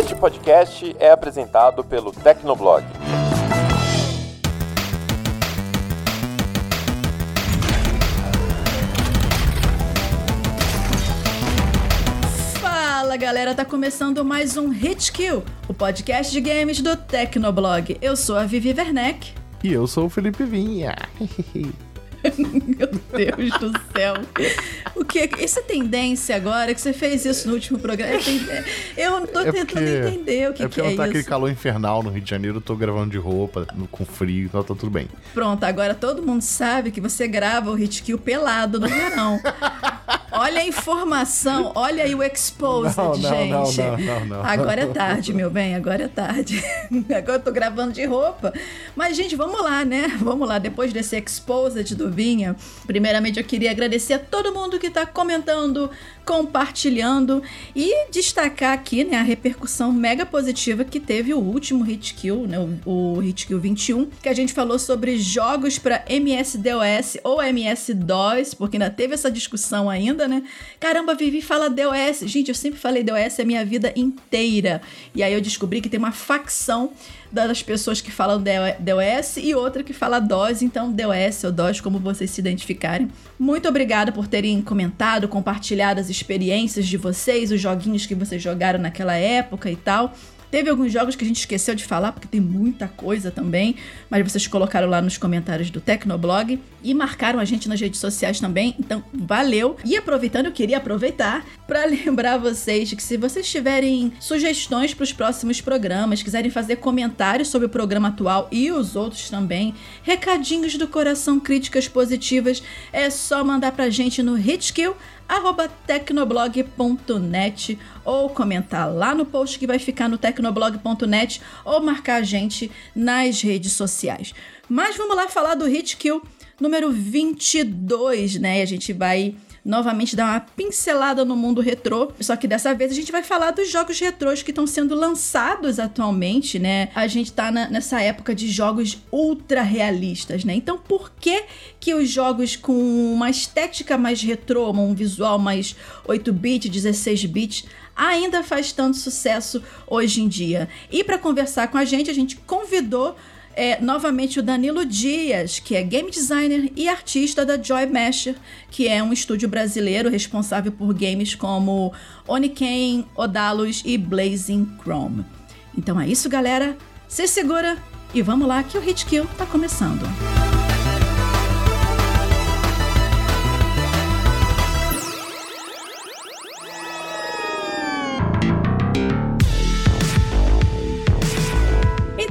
Este podcast é apresentado pelo Tecnoblog. Fala galera, tá começando mais um Hit Kill, o podcast de games do Tecnoblog. Eu sou a Vivi Werneck. E eu sou o Felipe Vinha. Meu Deus do céu. O que? Essa tendência agora que você fez isso no último programa. Eu não tô É tentando porque- entender o que é que porque é não tá aquele isso. calor infernal no Rio de Janeiro, eu tô gravando de roupa, no- com frio, então tá tudo bem. Pronto, agora todo mundo sabe que você grava o Hit Kill pelado no verão. Olha a informação, olha aí o exposed, Não, não, gente. não, não, não. Agora é tarde, meu bem, agora é tarde. Agora eu tô gravando de roupa. Mas, gente, vamos lá, né? Vamos lá, depois desse exposed do Vinha, primeiramente eu queria agradecer a todo mundo que tá comentando, compartilhando e destacar aqui, né, a repercussão mega positiva que teve o último Hit Kill, né, o, o Hit Kill 21, que a gente falou sobre jogos para MS-DOS ou MS-DOS, porque ainda teve essa discussão ainda, né? Caramba, Vivi fala DOS. Gente, eu sempre falei DOS a minha vida inteira. E aí eu descobri que tem uma facção das pessoas que falam DOS e outra que fala DOS, então DOS ou DOS, como vocês se identificarem. Muito obrigada por terem comentado, compartilhado as experiências de vocês, os joguinhos que vocês jogaram naquela época e tal. Teve alguns jogos que a gente esqueceu de falar, porque tem muita coisa também, mas vocês colocaram lá nos comentários do Tecnoblog e marcaram a gente nas redes sociais também, então valeu. E aproveitando, eu queria aproveitar para lembrar vocês que se vocês tiverem sugestões para os próximos programas, quiserem fazer comentários sobre o programa atual e os outros também, recadinhos do coração, críticas positivas, é só mandar pra gente no Hitkill tecnoblog.net ou comentar lá no post que vai ficar no tecnoblog.net ou marcar a gente nas redes sociais. Mas vamos lá falar do Hit Kill número 22, né? A gente vai novamente dar uma pincelada no mundo retrô, só que dessa vez a gente vai falar dos jogos retrôs que estão sendo lançados atualmente, né? A gente tá na- nessa época de jogos ultra realistas, né? Então por que que os jogos com uma estética mais retrô, um visual mais 8-bit, 16-bit, ainda faz tanto sucesso hoje em dia? E para conversar com a gente, a gente convidou é, novamente o Danilo Dias, que é game designer e artista da Joy Masher, que é um estúdio brasileiro responsável por games como Oniken, Odalus e Blazing Chrome. Então é isso, galera. Se segura e vamos lá que o Hit Kill tá começando.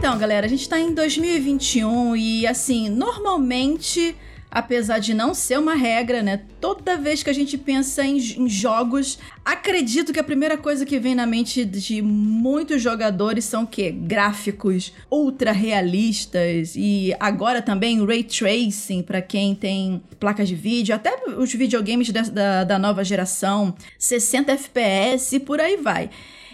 Então, galera, a gente tá em 2021 e assim, normalmente, apesar de não ser uma regra, né? Toda vez que a gente pensa em, em jogos, acredito que a primeira coisa que vem na mente de muitos jogadores são o quê? Gráficos ultra realistas e agora também ray tracing para quem tem placas de vídeo, até os videogames da, da, da nova geração, 60 FPS e por aí vai.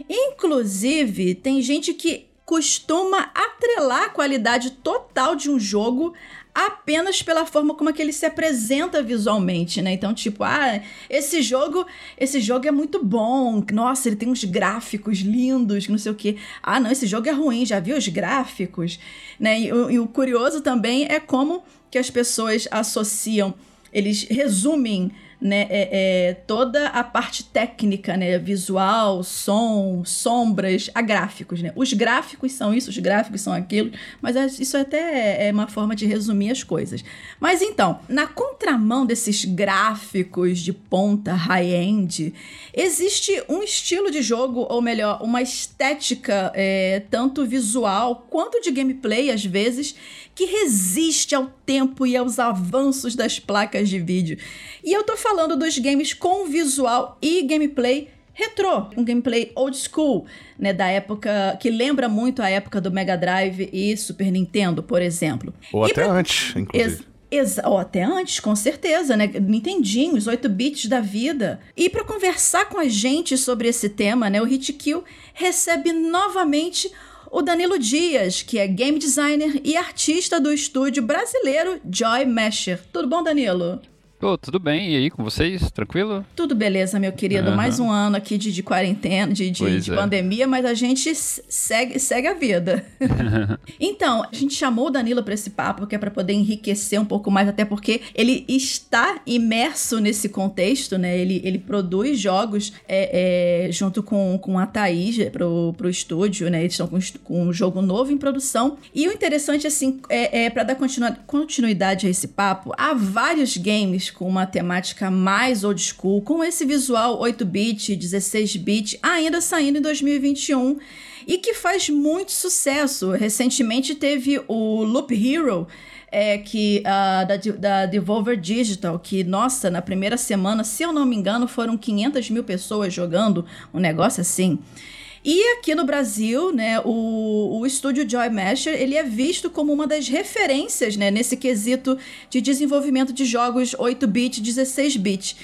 Inclusive, tem gente que costuma atrelar a qualidade total de um jogo apenas pela forma como é que ele se apresenta visualmente, né? Então, tipo, ah, esse jogo, esse jogo é muito bom. Nossa, ele tem uns gráficos lindos, não sei o quê. Ah, não, esse jogo é ruim, já viu os gráficos, né? E, e o curioso também é como que as pessoas associam, eles resumem né, é, é, toda a parte técnica, né, visual, som, sombras, a gráficos, né? Os gráficos são isso, os gráficos são aquilo, mas isso até é uma forma de resumir as coisas. Mas então, na contramão desses gráficos de ponta high-end, existe um estilo de jogo, ou melhor, uma estética é, tanto visual quanto de gameplay, às vezes, que resiste ao tempo e aos avanços das placas de vídeo. E eu tô falando dos games com visual e gameplay retrô, um gameplay old school, né, da época que lembra muito a época do Mega Drive e Super Nintendo, por exemplo. Ou E até pra- antes, inclusive. Ex- ou até antes, com certeza, né? Nintendinho, os 8 bits da vida. E para conversar com a gente sobre esse tema, né, o Hit Kill recebe novamente o Danilo Dias, que é game designer e artista do estúdio brasileiro Joy Masher. Tudo bom, Danilo? Ô, tudo bem? E aí, com vocês? Tranquilo? Tudo beleza, meu querido. Aham. Mais um ano aqui de, de quarentena, de, de, de é. pandemia, mas a gente segue, segue a vida. então, a gente chamou o Danilo para esse papo, que é para poder enriquecer um pouco mais, até porque ele está imerso nesse contexto, né? Ele, ele produz jogos é, é, junto com, com a Thaís pro, pro estúdio, né? Eles estão com, com um jogo novo em produção. E o interessante, assim, é, é para dar continuidade a esse papo, há vários games com uma temática mais old school, com esse visual 8-bit, 16-bit, ainda saindo em 2021 e que faz muito sucesso. Recentemente teve o Loop Hero, é, que, ah, da, da Devolver Digital, que, nossa, na primeira semana, se eu não me engano, foram 500 mil pessoas jogando, um negócio assim. E aqui no Brasil, né, o, o estúdio Joy Masher, ele é visto como uma das referências, né, nesse quesito de desenvolvimento de jogos 8-bit, 16-bit.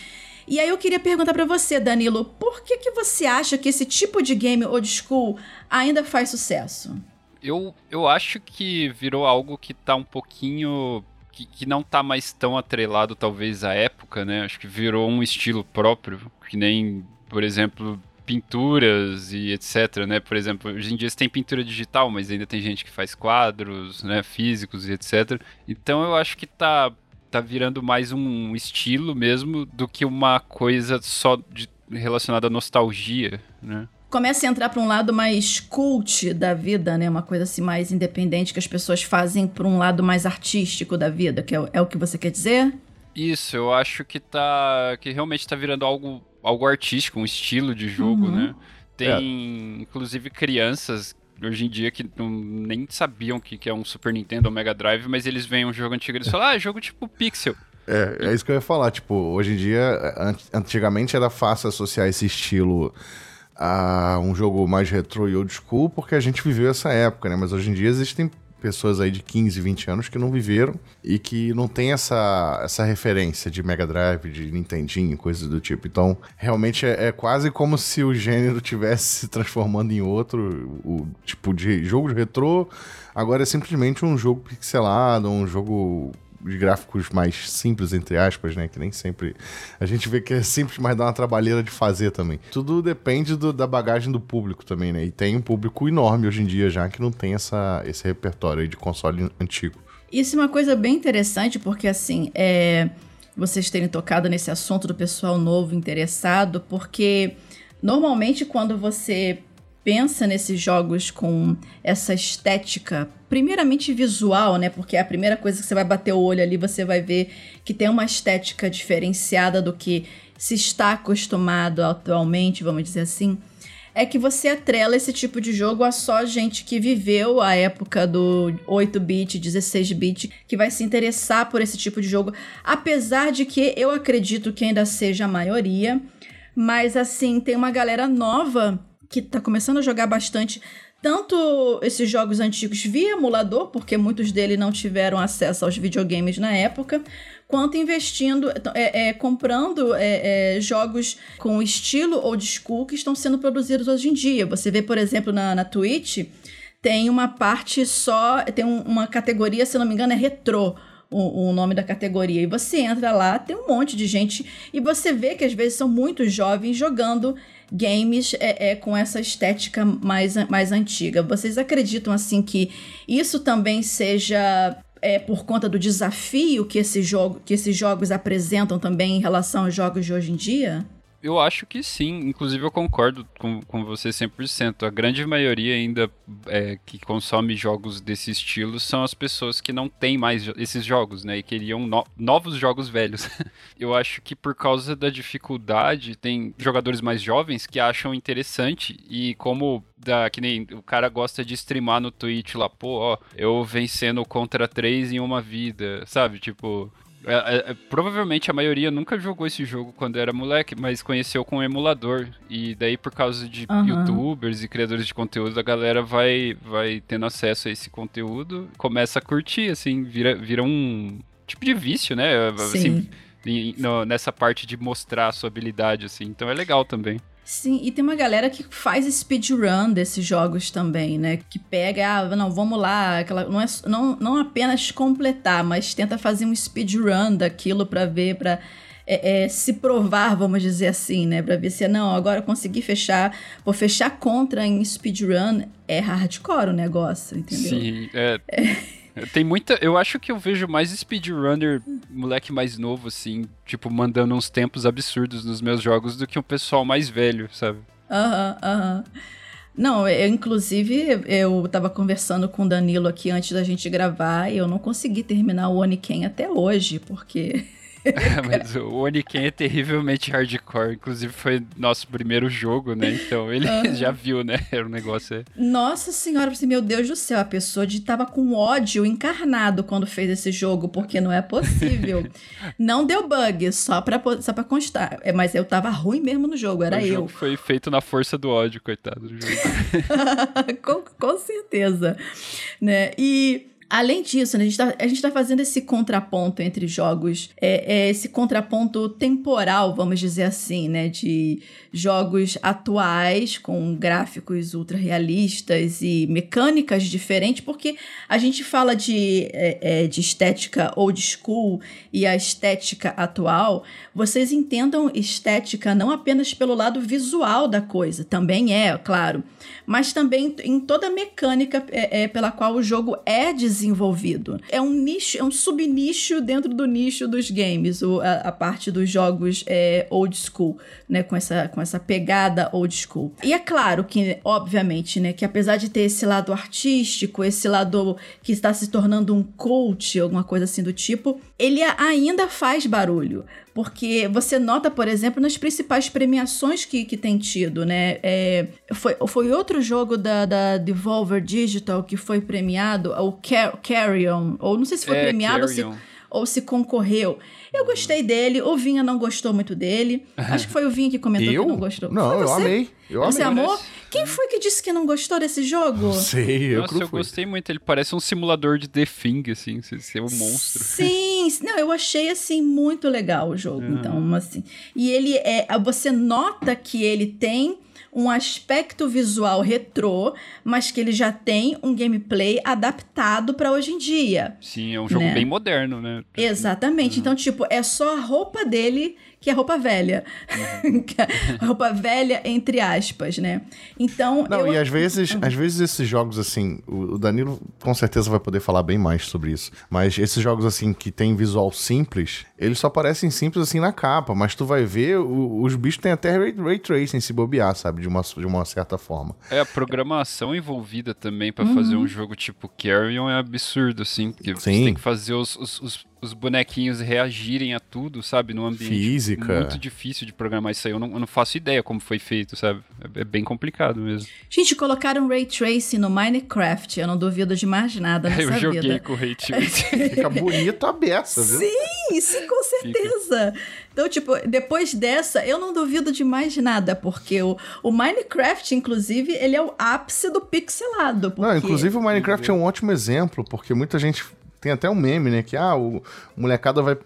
E aí eu queria perguntar pra você, Danilo, por que que você acha que esse tipo de game old school ainda faz sucesso? Eu, eu acho que virou algo que tá um pouquinho. Que, que não tá mais tão atrelado, talvez, à época, né? Acho que virou um estilo próprio, que nem, por exemplo, pinturas e etc, né? Por exemplo, hoje em dia você tem pintura digital, mas ainda tem gente que faz quadros, né? Físicos e etc. Então eu acho que tá, tá virando mais um estilo mesmo do que uma coisa só de- relacionada à nostalgia, né? Começa a entrar pra um lado mais cult da vida, né? Uma coisa assim mais independente que as pessoas fazem por um lado mais artístico da vida, que é, o- é o que você quer dizer? Isso, eu acho que tá. que realmente tá virando algo, algo artístico, um estilo de jogo, Uhum. né? Tem, inclusive, crianças hoje em dia que não, nem sabiam o que, que é um Super Nintendo ou Mega Drive, mas eles veem um jogo antigo e eles falam, ah, jogo tipo Pixel. É, é isso que eu ia falar. Tipo, hoje em dia, an- antigamente era fácil associar esse estilo a um jogo mais retrô e old school, porque a gente viveu essa época, né? Mas hoje em dia existem pessoas aí de 15, 20 anos que não viveram e que não tem essa, essa referência de Mega Drive, de Nintendinho, coisas do tipo. Então, realmente é, é quase como se o gênero tivesse se transformando em outro, o tipo de jogo de retrô, agora é simplesmente um jogo pixelado, um jogo de gráficos mais simples, entre aspas, né? Que nem sempre. A gente vê que é simples, mas dá uma trabalheira de fazer também. Tudo depende do- da bagagem do público também, né? E tem um público enorme hoje em dia já que não tem essa, esse repertório de console antigo. Isso é uma coisa bem interessante, porque assim, é, vocês terem tocado nesse assunto do pessoal novo interessado, porque normalmente quando você pensa nesses jogos com essa estética, primeiramente visual, né? Porque é a primeira coisa que você vai bater o olho ali, você vai ver que tem uma estética diferenciada do que se está acostumado atualmente, vamos dizer assim é que você atrela esse tipo de jogo a só gente que viveu a época do 8-bit, 16-bit, que vai se interessar por esse tipo de jogo. Apesar de que eu acredito que ainda seja a maioria, mas assim, tem uma galera nova que tá começando a jogar bastante. Tanto esses jogos antigos via emulador, porque muitos deles não tiveram acesso aos videogames na época, quanto investindo, é, é, comprando é, é, jogos com estilo old school que estão sendo produzidos hoje em dia. Você vê, por exemplo, na, na Twitch, tem uma parte só, tem um- uma categoria, se não me engano, é retrô. O, o nome da categoria. E você entra lá, tem um monte de gente. E você vê que às vezes são muitos jovens jogando games é, é, com essa estética mais, mais antiga. Vocês acreditam assim que isso também seja é, por conta do desafio que, esse jogo, que esses jogos apresentam também em relação aos jogos de hoje em dia? Eu acho que sim, inclusive eu concordo com, com você 100%. A grande maioria ainda é, que consome jogos desse estilo são as pessoas que não têm mais esses jogos, né? E queriam no- novos jogos velhos. eu acho que por causa da dificuldade, tem jogadores mais jovens que acham interessante e como da, que nem o cara gosta de streamar no Twitch lá, pô, ó, eu vencendo contra três em uma vida, sabe? Tipo, é, é, é, provavelmente a maioria nunca jogou esse jogo quando era moleque, mas conheceu com um emulador. E daí, por causa de Aham. youtubers e criadores de conteúdo, a galera vai, vai tendo acesso a esse conteúdo, começa a curtir, assim, vira, vira um tipo de vício, né? Assim, Sim. em- no- nessa parte de mostrar a sua habilidade, assim. Então é legal também. Sim, e tem uma galera que faz speedrun desses jogos também, né? Que pega, ah, não, vamos lá, aquela, não, é, não, não apenas completar, mas tenta fazer um speedrun daquilo pra ver, pra é, é, se provar, vamos dizer assim, né? Pra ver se, não, agora eu consegui fechar, vou fechar contra em speedrun. É hardcore o negócio, entendeu? Sim, é. é. Tem muita. Eu acho que eu vejo mais speedrunner, moleque mais novo, assim, tipo, mandando uns tempos absurdos nos meus jogos do que um pessoal mais velho, sabe? Aham, uhum, aham. Uhum. Não, eu, inclusive, eu tava conversando com o Danilo aqui antes da gente gravar e eu não consegui terminar o Oniken até hoje, porque Mas o Oniken é terrivelmente hardcore. Inclusive, foi nosso primeiro jogo, né? Então ele uhum. já viu, né? Era um negócio. É. Nossa senhora, assim, meu Deus do céu, a pessoa de, tava com ódio encarnado quando fez esse jogo, porque não é possível. não deu bug, só pra, só pra constar. É, mas eu tava ruim mesmo no jogo, era o eu. Jogo foi feito na força do ódio, coitado do jogo. com, com certeza. Né? E Além disso, né, a gente está tá fazendo esse contraponto entre jogos, é, é, esse contraponto temporal, vamos dizer assim, né? De jogos atuais com gráficos ultra realistas e mecânicas diferentes, porque a gente fala de, é, é, de estética old school e a estética atual. Vocês entendam estética não apenas pelo lado visual da coisa, também é, claro, mas também em toda a mecânica é, é pela qual o jogo é desenvolvido. É um nicho, é um subnicho dentro do nicho dos games, o, a, a parte dos jogos é, old school, né? Com essa, com essa pegada old school. E é claro que, obviamente, né, que apesar de ter esse lado artístico, esse lado que está se tornando um cult, alguma coisa assim do tipo, ele ainda faz barulho. Porque você nota, por exemplo, nas principais premiações que, que tem tido, né? É, foi, foi outro jogo da, da Devolver Digital que foi premiado, o Car Carrion, ou não sei se foi é, premiado ou se, ou se concorreu. Eu gostei dele, o Vinha não gostou muito dele. Acho que foi o Vinha que comentou eu? que não gostou. Não, eu amei. Eu você amei. amou? Quem foi que disse que não gostou desse jogo? Não sei, eu Nossa, eu gostei muito. Ele parece um simulador de The Thing, assim, ser um monstro. Sim, não, eu achei, assim, muito legal o jogo. É. Então, assim... E ele é... Você nota que ele tem um aspecto visual retrô, mas que ele já tem um gameplay adaptado para hoje em dia. Sim, é um jogo né? bem moderno, né? Exatamente. Uhum. Então, tipo, é só a roupa dele que é roupa velha. Uhum. Roupa velha, entre aspas, né? Então. Não, eu... e às vezes, uhum. às vezes esses jogos, assim, o Danilo com certeza vai poder falar bem mais sobre isso. Mas esses jogos, assim, que tem visual simples, eles só parecem simples assim na capa, mas tu vai ver, o, os bichos têm até ray, ray tracing se bobear, sabe? De uma, de uma certa forma. É, a programação envolvida também para uhum. fazer um jogo tipo Carrion é absurdo, assim. Porque Sim. você tem que fazer os, os, os os bonequinhos reagirem a tudo, sabe? Num ambiente Física. muito difícil de programar isso aí. Eu não, eu não faço ideia como foi feito, sabe? É, é, bem complicado mesmo. Gente, colocaram Ray Tracing no Minecraft. Eu não duvido de mais nada nessa vida. Eu joguei vida. com Ray Tracing. Fica bonito a beça, viu? Sim, sim, com certeza. Fica. Então, tipo, depois dessa, eu não duvido de mais nada, porque o, o Minecraft, inclusive, ele é o ápice do pixelado. Porque... Não, inclusive o Minecraft é um ótimo exemplo, porque muita gente tem até um meme, né? Que ah, o molecada vai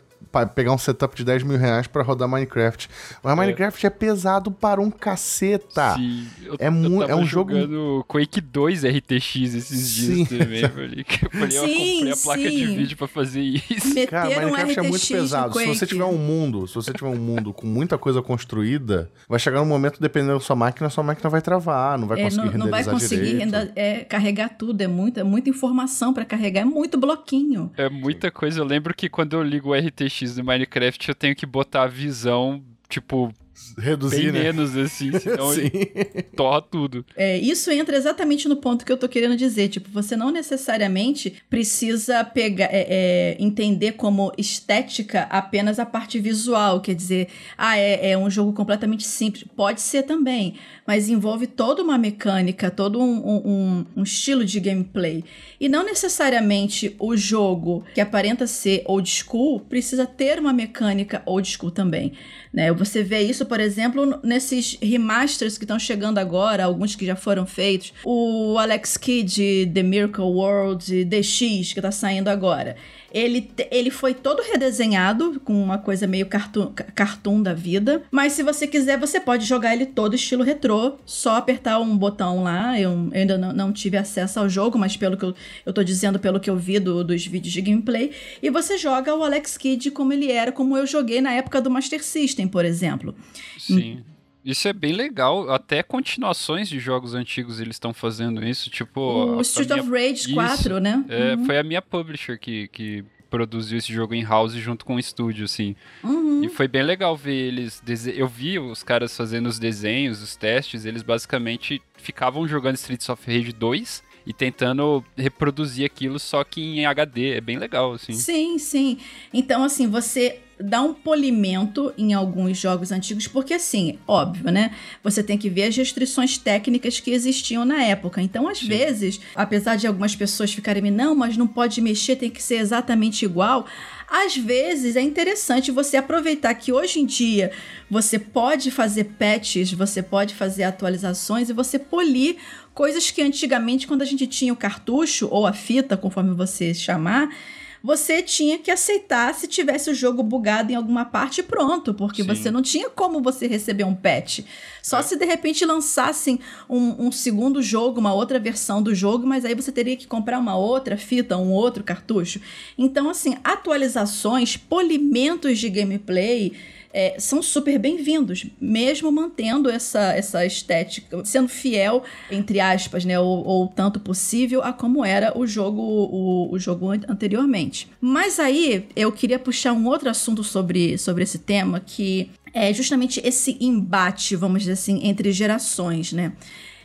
pegar um setup de 10 mil reais pra rodar Minecraft. Mas é. Minecraft é pesado para um caceta. Sim, eu, é, mu é um jogo. jogando Quake 2 RTX esses dias sim. também. Falei, eu, falei, sim, eu comprei a placa sim. de vídeo pra fazer isso. Meter Cara, Minecraft um é muito pesado. Se você tiver um mundo, se você tiver um mundo com muita coisa construída, vai chegar um momento, dependendo da sua máquina, a sua máquina vai travar, não vai conseguir é, não, renderizar Não vai conseguir renda, é, carregar tudo, é muita, muita informação para carregar, é muito bloquinho. É muita coisa. Eu lembro que quando eu ligo o RTX do Minecraft, eu tenho que botar a visão, tipo, reduzir, bem né? menos, assim, senão torra tudo. É, isso entra exatamente no ponto que eu tô querendo dizer. Tipo, você não necessariamente precisa pegar, é, é, entender como estética apenas a parte visual. Quer dizer, ah, é, é um jogo completamente simples. Pode ser também. Mas envolve toda uma mecânica, todo um, um, um, estilo de gameplay. E não necessariamente o jogo que aparenta ser old school precisa ter uma mecânica old school também. Né? Você vê isso, por exemplo, nesses remasters que estão chegando agora, alguns que já foram feitos. O Alex Kidd, The Miracle World, DX, que está saindo agora. Ele, ele foi todo redesenhado, com uma coisa meio cartoon, cartoon da vida. Mas se você quiser, você pode jogar ele todo estilo retrô, só apertar um botão lá. Eu, eu ainda não, não, tive acesso ao jogo, mas pelo que eu, eu tô dizendo, pelo que eu vi do, dos vídeos de gameplay. E você joga o Alex Kidd como ele era, como eu joguei na época do Master System, por exemplo. Sim. Isso é bem legal. Até continuações de jogos antigos eles estão fazendo isso. Tipo. O Street minha... of Rage isso, 4, né? É, uhum. Foi a minha publisher que, que produziu esse jogo em house junto com o estúdio, assim. Uhum. E foi bem legal ver eles. Dese... Eu vi os caras fazendo os desenhos, os testes. Eles basicamente ficavam jogando Streets of Rage 2 e tentando reproduzir aquilo só que em HD. É bem legal, assim. Sim, sim. Então, assim, você dá um polimento em alguns jogos antigos, porque assim, óbvio, né? Você tem que ver as restrições técnicas que existiam na época. Então, às Sim. vezes, apesar de algumas pessoas ficarem, não, mas não pode mexer, tem que ser exatamente igual. Às vezes é interessante você aproveitar que hoje em dia você pode fazer patches, você pode fazer atualizações e você polir coisas que antigamente, quando a gente tinha o cartucho ou a fita, conforme você chamar, você tinha que aceitar se tivesse o jogo bugado em alguma parte pronto, porque Sim. você não tinha como você receber um patch. Só é. se de repente lançassem um, um, segundo jogo, uma outra versão do jogo, mas aí você teria que comprar uma outra fita, um outro cartucho. Então, assim, atualizações, polimentos de gameplay é, são super bem-vindos, mesmo mantendo essa, essa estética, sendo fiel, entre aspas, né, ou, ou tanto possível, a como era o jogo, o, o jogo anteriormente. Mas aí eu queria puxar um outro assunto sobre, sobre esse tema, que é justamente esse embate, vamos dizer assim, entre gerações, né?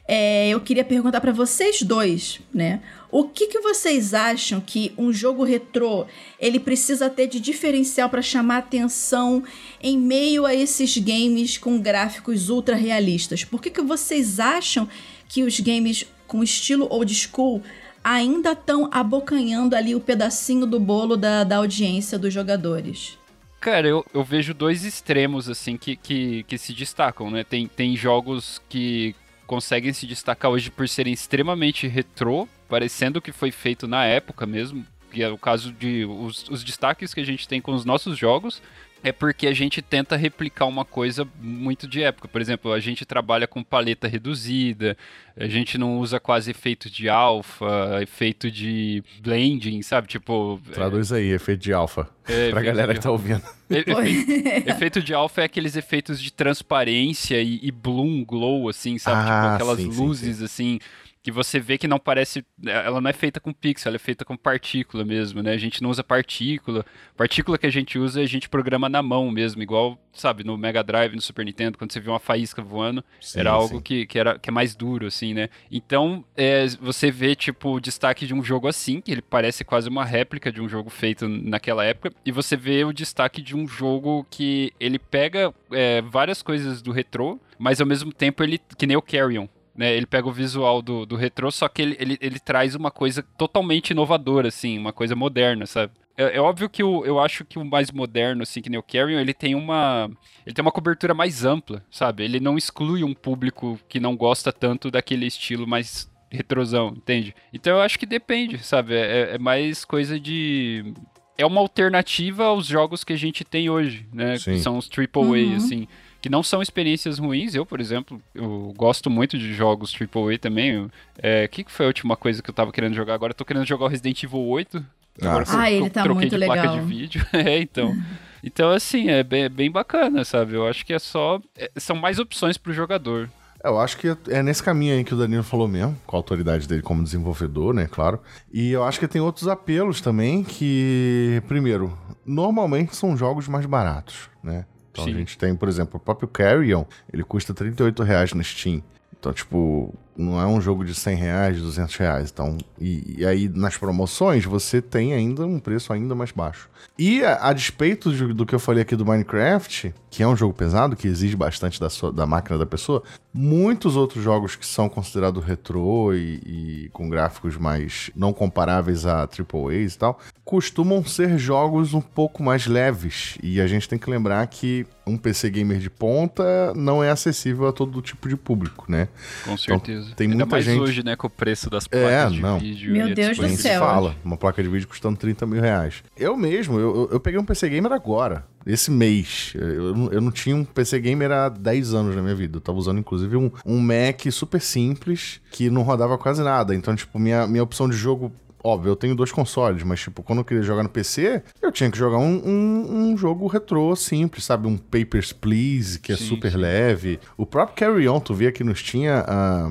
É, eu queria perguntar para vocês dois, né? O que, que vocês acham que um jogo retrô ele precisa ter de diferencial para chamar atenção em meio a esses games com gráficos ultra realistas? Por que, que vocês acham que os games com estilo old school ainda estão abocanhando ali o pedacinho do bolo da, da audiência dos jogadores? Cara, eu, eu vejo dois extremos, assim, que, que, que se destacam, né? Tem, tem jogos que conseguem se destacar hoje por serem extremamente retrô, parecendo que foi feito na época mesmo, que é o caso de os, os destaques que a gente tem com os nossos jogos, é porque a gente tenta replicar uma coisa muito de época. Por exemplo, a gente trabalha com paleta reduzida, a gente não usa quase efeito de alfa, efeito de blending, sabe? Tipo. Traduz é... aí, efeito de alfa. É, pra galera de... que tá ouvindo. efeito, efeito de alfa é aqueles efeitos de transparência e, e bloom, glow, assim, sabe? Tipo, ah, tipo aquelas sim, luzes, sim, sim. assim que você vê que não parece. Ela não é feita com pixel, ela é feita com partícula mesmo, né? A gente não usa partícula. Partícula que a gente usa, a gente programa na mão mesmo, igual, sabe, no Mega Drive, no Super Nintendo, quando você vê uma faísca voando, sim, era algo que, que, era, que é mais duro, assim, né? Então, é, você vê, tipo, o destaque de um jogo assim, que ele parece quase uma réplica de um jogo feito naquela época, e você vê o destaque de um jogo que ele pega é, várias coisas do retrô, mas ao mesmo tempo ele, que nem o Carrion, né? Ele pega o visual do, do retrô, só que ele, ele, ele traz uma coisa totalmente inovadora, assim, uma coisa moderna, sabe? É, é, óbvio que o, eu acho que o mais moderno, assim, que nem o Carrion, ele tem uma. Ele tem uma cobertura mais ampla, sabe? Ele não exclui um público que não gosta tanto daquele estilo mais retrosão, entende? Então eu acho que depende, sabe? É, é mais coisa de. É uma alternativa aos jogos que a gente tem hoje, né? Sim. Que são os AAA, uhum. assim que não são experiências ruins. Eu, por exemplo, eu gosto muito de jogos AAA também. O é, que, que foi a última coisa que eu tava querendo jogar agora? Eu tô querendo jogar o Resident Evil 8. Agora ah, ele tá muito de legal. placa de vídeo. é, então. Então, assim, é bem, bem, bacana, sabe? Eu acho que é só. É, são mais opções pro jogador. Eu acho que é nesse caminho aí que o Danilo falou mesmo, com a autoridade dele como desenvolvedor, né, claro. E eu acho que tem outros apelos também que, primeiro, normalmente são jogos mais baratos, né? Então Sim. a gente tem, por exemplo, o próprio Carrion, ele custa 38 reais na Steam. Então, tipo, não é um jogo de 100 reais, 200 reais. Então, e, e aí nas promoções você tem ainda um preço ainda mais baixo. E a, a despeito de, do que eu falei aqui do Minecraft, que é um jogo pesado, que exige bastante da, sua, da máquina da pessoa, muitos outros jogos que são considerados retrô e, e com gráficos mais não comparáveis a AAAs e tal, costumam ser jogos um pouco mais leves. E a gente tem que lembrar que um PC gamer de ponta não é acessível a todo tipo de público, né? Com certeza. Tem Ainda muita mais gente... hoje, né, com o preço das placas É, de não. vídeo. Meu a Deus do Nem disposição. se céu. fala. Uma placa de vídeo custando 30 mil reais. Eu mesmo, eu, eu- peguei um PC Gamer agora, esse mês. Eu, não- eu não tinha um PC Gamer há 10 anos na minha vida. Eu tava usando, inclusive, um, um Mac super simples que não rodava quase nada. Então, tipo, minha, minha opção de jogo. Óbvio, eu tenho dois consoles, mas, tipo, quando eu queria jogar no PC, eu tinha que jogar um, um, um jogo retrô simples, sabe? Um Papers, Please, que é Sim, super sim. leve. O próprio Carry On, tu vê que nos tinha. ah,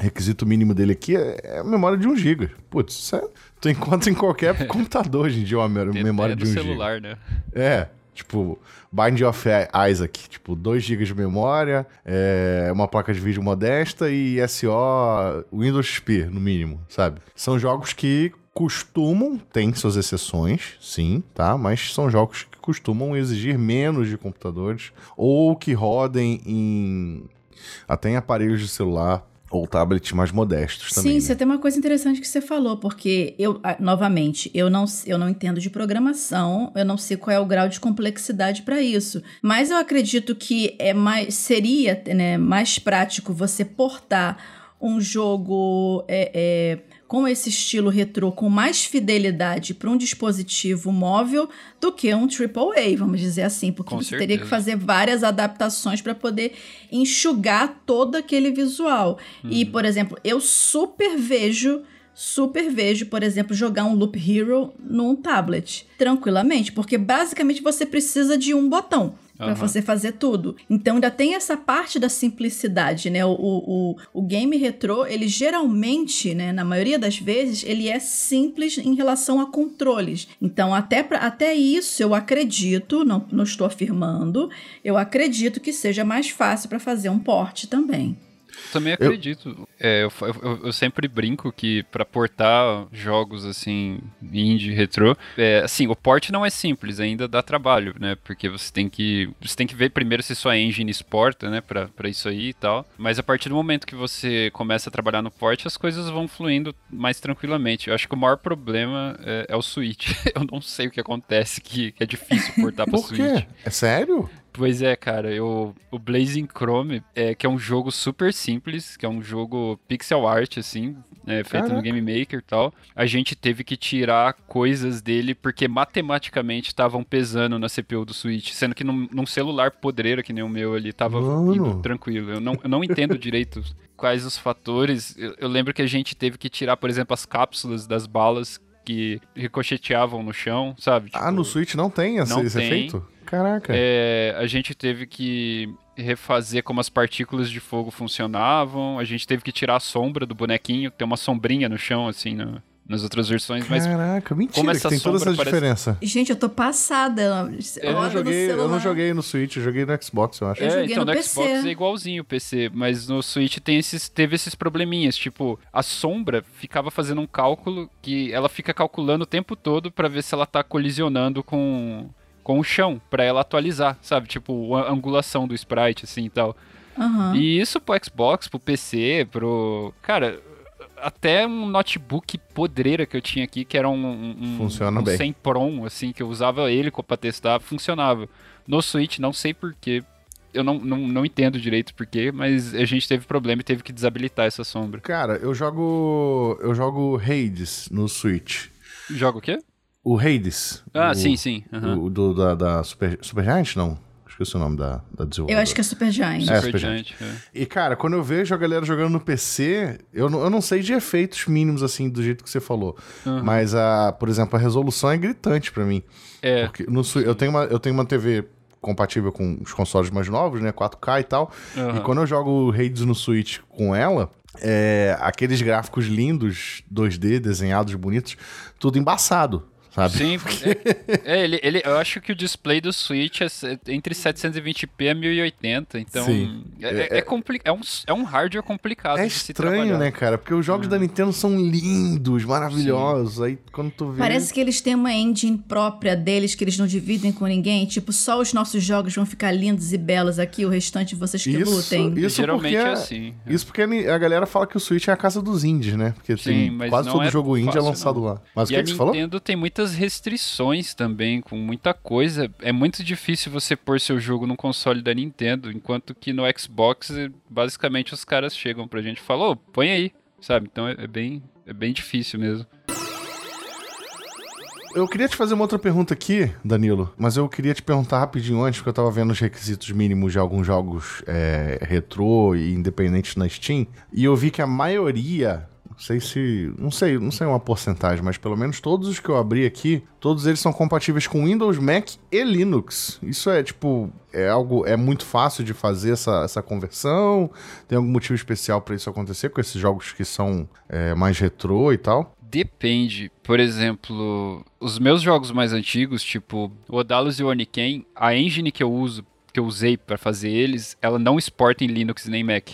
requisito mínimo dele aqui é, é a memória de 1 GB. Putz, isso é, tu encontra em qualquer computador hoje em dia uma memória, de 1 no GB. celular, né? É, tipo, Bind of Isaac, tipo, 2 GB de memória, é, uma placa de vídeo modesta e SO Windows XP, no mínimo, sabe? São jogos que costumam, tem suas exceções, sim, tá? Mas são jogos que costumam exigir menos de computadores ou que rodem em até em aparelhos de celular ou tablet mais modestos também. Sim, né? você tem uma coisa interessante que você falou, porque eu, ah, novamente, eu não, eu não entendo de programação, eu não sei qual é o grau de complexidade para isso. Mas eu acredito que é mais, seria né, mais prático você portar um jogo é, é, com esse estilo retrô, com mais fidelidade para um dispositivo móvel do que um AAA, vamos dizer assim, porque Com você teria que certeza. fazer várias adaptações para poder enxugar todo aquele visual. E, por exemplo, eu super vejo super vejo, por exemplo, jogar um Loop Hero num tablet tranquilamente, porque basicamente você precisa de um botão para Aham. você fazer tudo. Então ainda tem essa parte da simplicidade, né? O, o, o, o game retrô, ele geralmente, né, na maioria das vezes, ele é simples em relação a controles. Então até, pra, até isso eu acredito, não, não estou afirmando, eu acredito que seja mais fácil para fazer um porte também. Também acredito. É, eu, eu- eu sempre brinco que pra portar jogos assim, indie, retrô, é, assim, o port não é simples, ainda dá trabalho, né? Porque você tem que você tem que ver primeiro se sua engine exporta, né, Pra pra isso aí e tal. Mas a partir do momento que você começa a trabalhar no port, as coisas vão fluindo mais tranquilamente. Eu acho que o maior problema é, é o Switch. Eu não sei o que acontece que, que é difícil portar pra Por Switch. quê? É sério? Pois é, cara, eu, o Blazing Chrome, é, que é um jogo super simples, que é um jogo pixel art, assim, é, feito no Caraca. Game Maker e tal. A gente teve que tirar coisas dele porque matematicamente estavam pesando na CPU do Switch, sendo que num, num celular podreiro que nem o meu ali, tava Mano. indo tranquilo. Eu não, eu não entendo direito quais os fatores. Eu, eu lembro que a gente teve que tirar, por exemplo, as cápsulas das balas que ricocheteavam no chão, sabe? ah, Tipo, no Switch não tem esse, não esse tem. efeito? Caraca. é, a gente teve que refazer como as partículas de fogo funcionavam, a gente teve que tirar a sombra do bonequinho, tem uma sombrinha no chão, assim, na- nas outras versões, mas Caraca, mentira, como que essa tem toda essa parece- diferença. Gente, eu tô passada. Eu Olha não, no joguei, eu não joguei no Switch, eu joguei no Xbox, eu acho. Eu é, então no no PC. Xbox é igualzinho o PC, mas no Switch tem esses, teve esses probleminhas, tipo, a sombra ficava fazendo um cálculo que ela fica calculando o tempo todo pra ver se ela tá colisionando com, com o chão, pra ela atualizar, sabe? Tipo, a angulação do sprite, assim e tal. Aham. E isso pro Xbox, pro PC, pro. Cara, até um notebook podreira que eu tinha aqui, que era um. um Funciona um bem. 100 Prom, assim, que eu usava ele pra testar, funcionava. No Switch, não sei porquê. Eu não, não, não entendo direito porquê, mas a gente teve problema e teve que desabilitar essa sombra. Cara, eu jogo. Eu jogo Hades no Switch. Joga o quê? O Hades. Ah, o, sim, sim. aham. O do, da, da Super, Supergiant, não? Esqueci o nome da, da desenvolvedora. Eu acho que é Super Giant. É, Super Super Giant, é. E, cara, quando eu vejo a galera jogando no PC, eu não, eu não sei de efeitos mínimos, assim, do jeito que você falou. Uhum. Mas, a, por exemplo, a resolução é gritante pra mim. É, Porque no, eu, tenho uma, eu tenho uma TV compatível com os consoles mais novos, né? 4K e tal. E aham. quando eu jogo Hades no Switch com ela, é, aqueles gráficos lindos, 2D, desenhados, bonitos, tudo embaçado. Sabe? Sim, é, é, ele, ele, eu acho que o display do Switch é entre 720p a 1080, então Sim. é, é, é, é, é, um, é um hardware complicado é estranho, né, cara? Porque os jogos hum. da Nintendo são lindos, maravilhosos, Sim. aí quando tu vê... Parece que eles têm uma engine própria deles, que eles não dividem com ninguém, tipo, só os nossos jogos vão ficar lindos e belos aqui, o restante vocês que isso, lutem. Isso Geralmente é assim. Isso porque a galera fala que o Switch é a casa dos indies, né? Porque Sim, tem quase todo jogo indie é lançado não. lá. Mas e o que, que você falou? A Nintendo tem muitas restrições também, com muita coisa. É muito difícil você pôr seu jogo no console da Nintendo, enquanto que no Xbox, basicamente, os caras chegam pra gente e falam, oh, põe aí, sabe? Então é, é bem, é bem difícil mesmo. Eu queria te fazer uma outra pergunta aqui, Danilo, mas eu queria te perguntar rapidinho antes, porque eu tava vendo os requisitos mínimos de alguns jogos é, retrô e independentes na Steam, e eu vi que a maioria sei se. Não sei, não sei uma porcentagem, mas pelo menos todos os que eu abri aqui, todos eles são compatíveis com Windows, Mac e Linux. Isso é tipo. É algo. É muito fácil de fazer essa, essa conversão. Tem algum motivo especial para isso acontecer com esses jogos que são é, mais retrô e tal? Depende. Por exemplo, os meus jogos mais antigos, tipo o Odalus e o Oniken, a engine que eu uso, que eu usei para fazer eles, ela não exporta em Linux nem Mac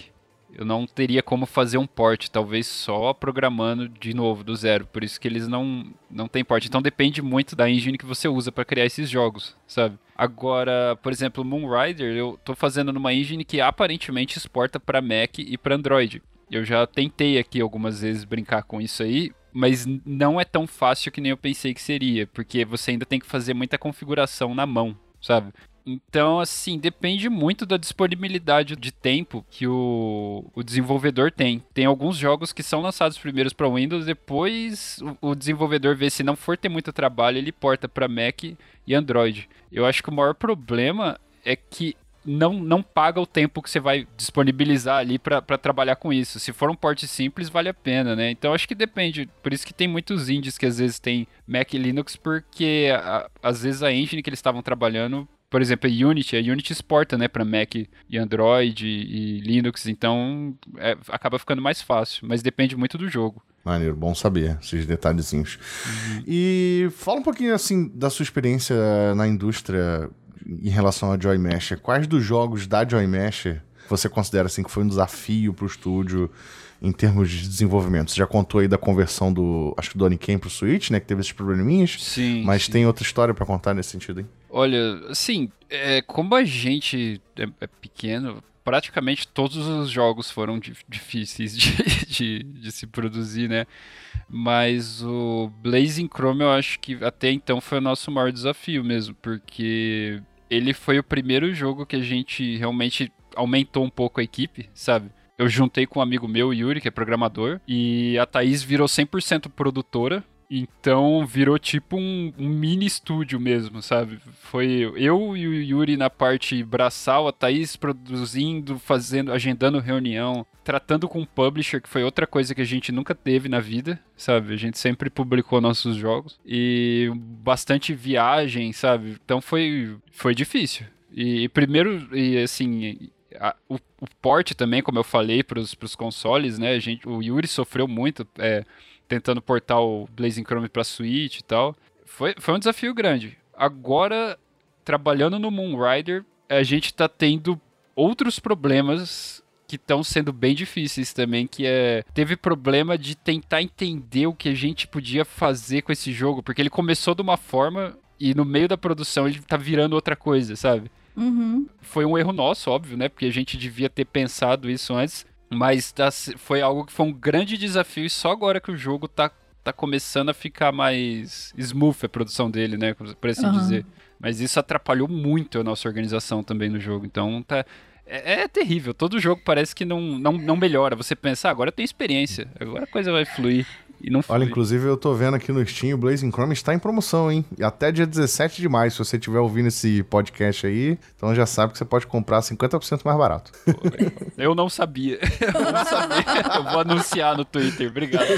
eu não teria como fazer um port, talvez só programando de novo do zero. Por isso que eles não não tem port. Então depende muito da engine que você usa para criar esses jogos, sabe? Agora, por exemplo, Moonrider, eu tô fazendo numa engine que aparentemente exporta para Mac e para Android. Eu já tentei aqui algumas vezes brincar com isso aí, mas não é tão fácil que nem eu pensei que seria, porque você ainda tem que fazer muita configuração na mão, sabe? Então, assim, depende muito da disponibilidade de tempo que o, o desenvolvedor tem. Tem alguns jogos que são lançados primeiros para Windows, depois o, o, desenvolvedor vê se não for ter muito trabalho, ele porta para Mac e Android. Eu acho que o maior problema é que não, não paga o tempo que você vai disponibilizar ali para trabalhar com isso. Se for um porte simples, vale a pena, né? Então acho que depende. Por isso que tem muitos indies que às vezes tem Mac e Linux, porque a, às vezes a engine que eles estavam trabalhando por exemplo, a Unity, a Unity exporta, né, para Mac e Android e Linux, então é, acaba ficando mais fácil, mas depende muito do jogo. Maneiro, bom saber esses detalhezinhos. Uhum. E fala um pouquinho assim da sua experiência na indústria em relação à Joy Mesh. Quais dos jogos da Joy Mesh você considera assim que foi um desafio para o estúdio em termos de desenvolvimento? Você já contou aí da conversão do, acho que do Oniken pro Switch, né, que teve esses probleminhas. Sim. Mas sim. tem outra história para contar nesse sentido, hein? Olha, assim, é, como a gente é, é, pequeno, praticamente todos os jogos foram difíceis de, de, de, se produzir, né? Mas o Blazing Chrome eu acho que até então foi o nosso maior desafio mesmo, porque ele foi o primeiro jogo que a gente realmente aumentou um pouco a equipe, sabe? Eu juntei com um amigo meu, Yuri, que é programador, e a Thaís virou 100% produtora, então virou tipo um, um, mini estúdio mesmo, sabe? Foi eu e o Yuri na parte braçal, a Thaís produzindo, fazendo, agendando reunião, tratando com o publisher, que foi outra coisa que a gente nunca teve na vida, sabe? A gente sempre publicou nossos jogos. E bastante viagem, sabe? Então foi, foi difícil. E, primeiro, e assim, a, o, o porte também, como eu falei, para os consoles, né? A gente, o Yuri sofreu muito. É, tentando portar o Blazing Chrome para Switch e tal. Foi, foi um desafio grande. Agora, trabalhando no Moonrider, a gente tá tendo outros problemas que estão sendo bem difíceis também, que é teve problema de tentar entender o que a gente podia fazer com esse jogo, porque ele começou de uma forma e no meio da produção ele tá virando outra coisa, sabe? Uhum. Foi um erro nosso, óbvio, né? Porque a gente devia ter pensado isso antes. Mas tá, foi algo que foi um grande desafio e só agora que o jogo tá, tá começando a ficar mais smooth a produção dele, né? Por assim uhum. dizer. Mas isso atrapalhou muito a nossa organização também no jogo. Então tá. É, é terrível. Todo jogo parece que não, não, não melhora. Você pensa, ah, agora eu tenho experiência, agora a coisa vai fluir. E não Olha, inclusive eu tô vendo aqui no Steam, o Blazing Chrome está em promoção, hein? Até dia 17 de maio, se você estiver ouvindo esse podcast aí, então já sabe que você pode comprar 50% mais barato. eu não sabia. Eu não sabia. Eu vou anunciar no Twitter. Obrigado.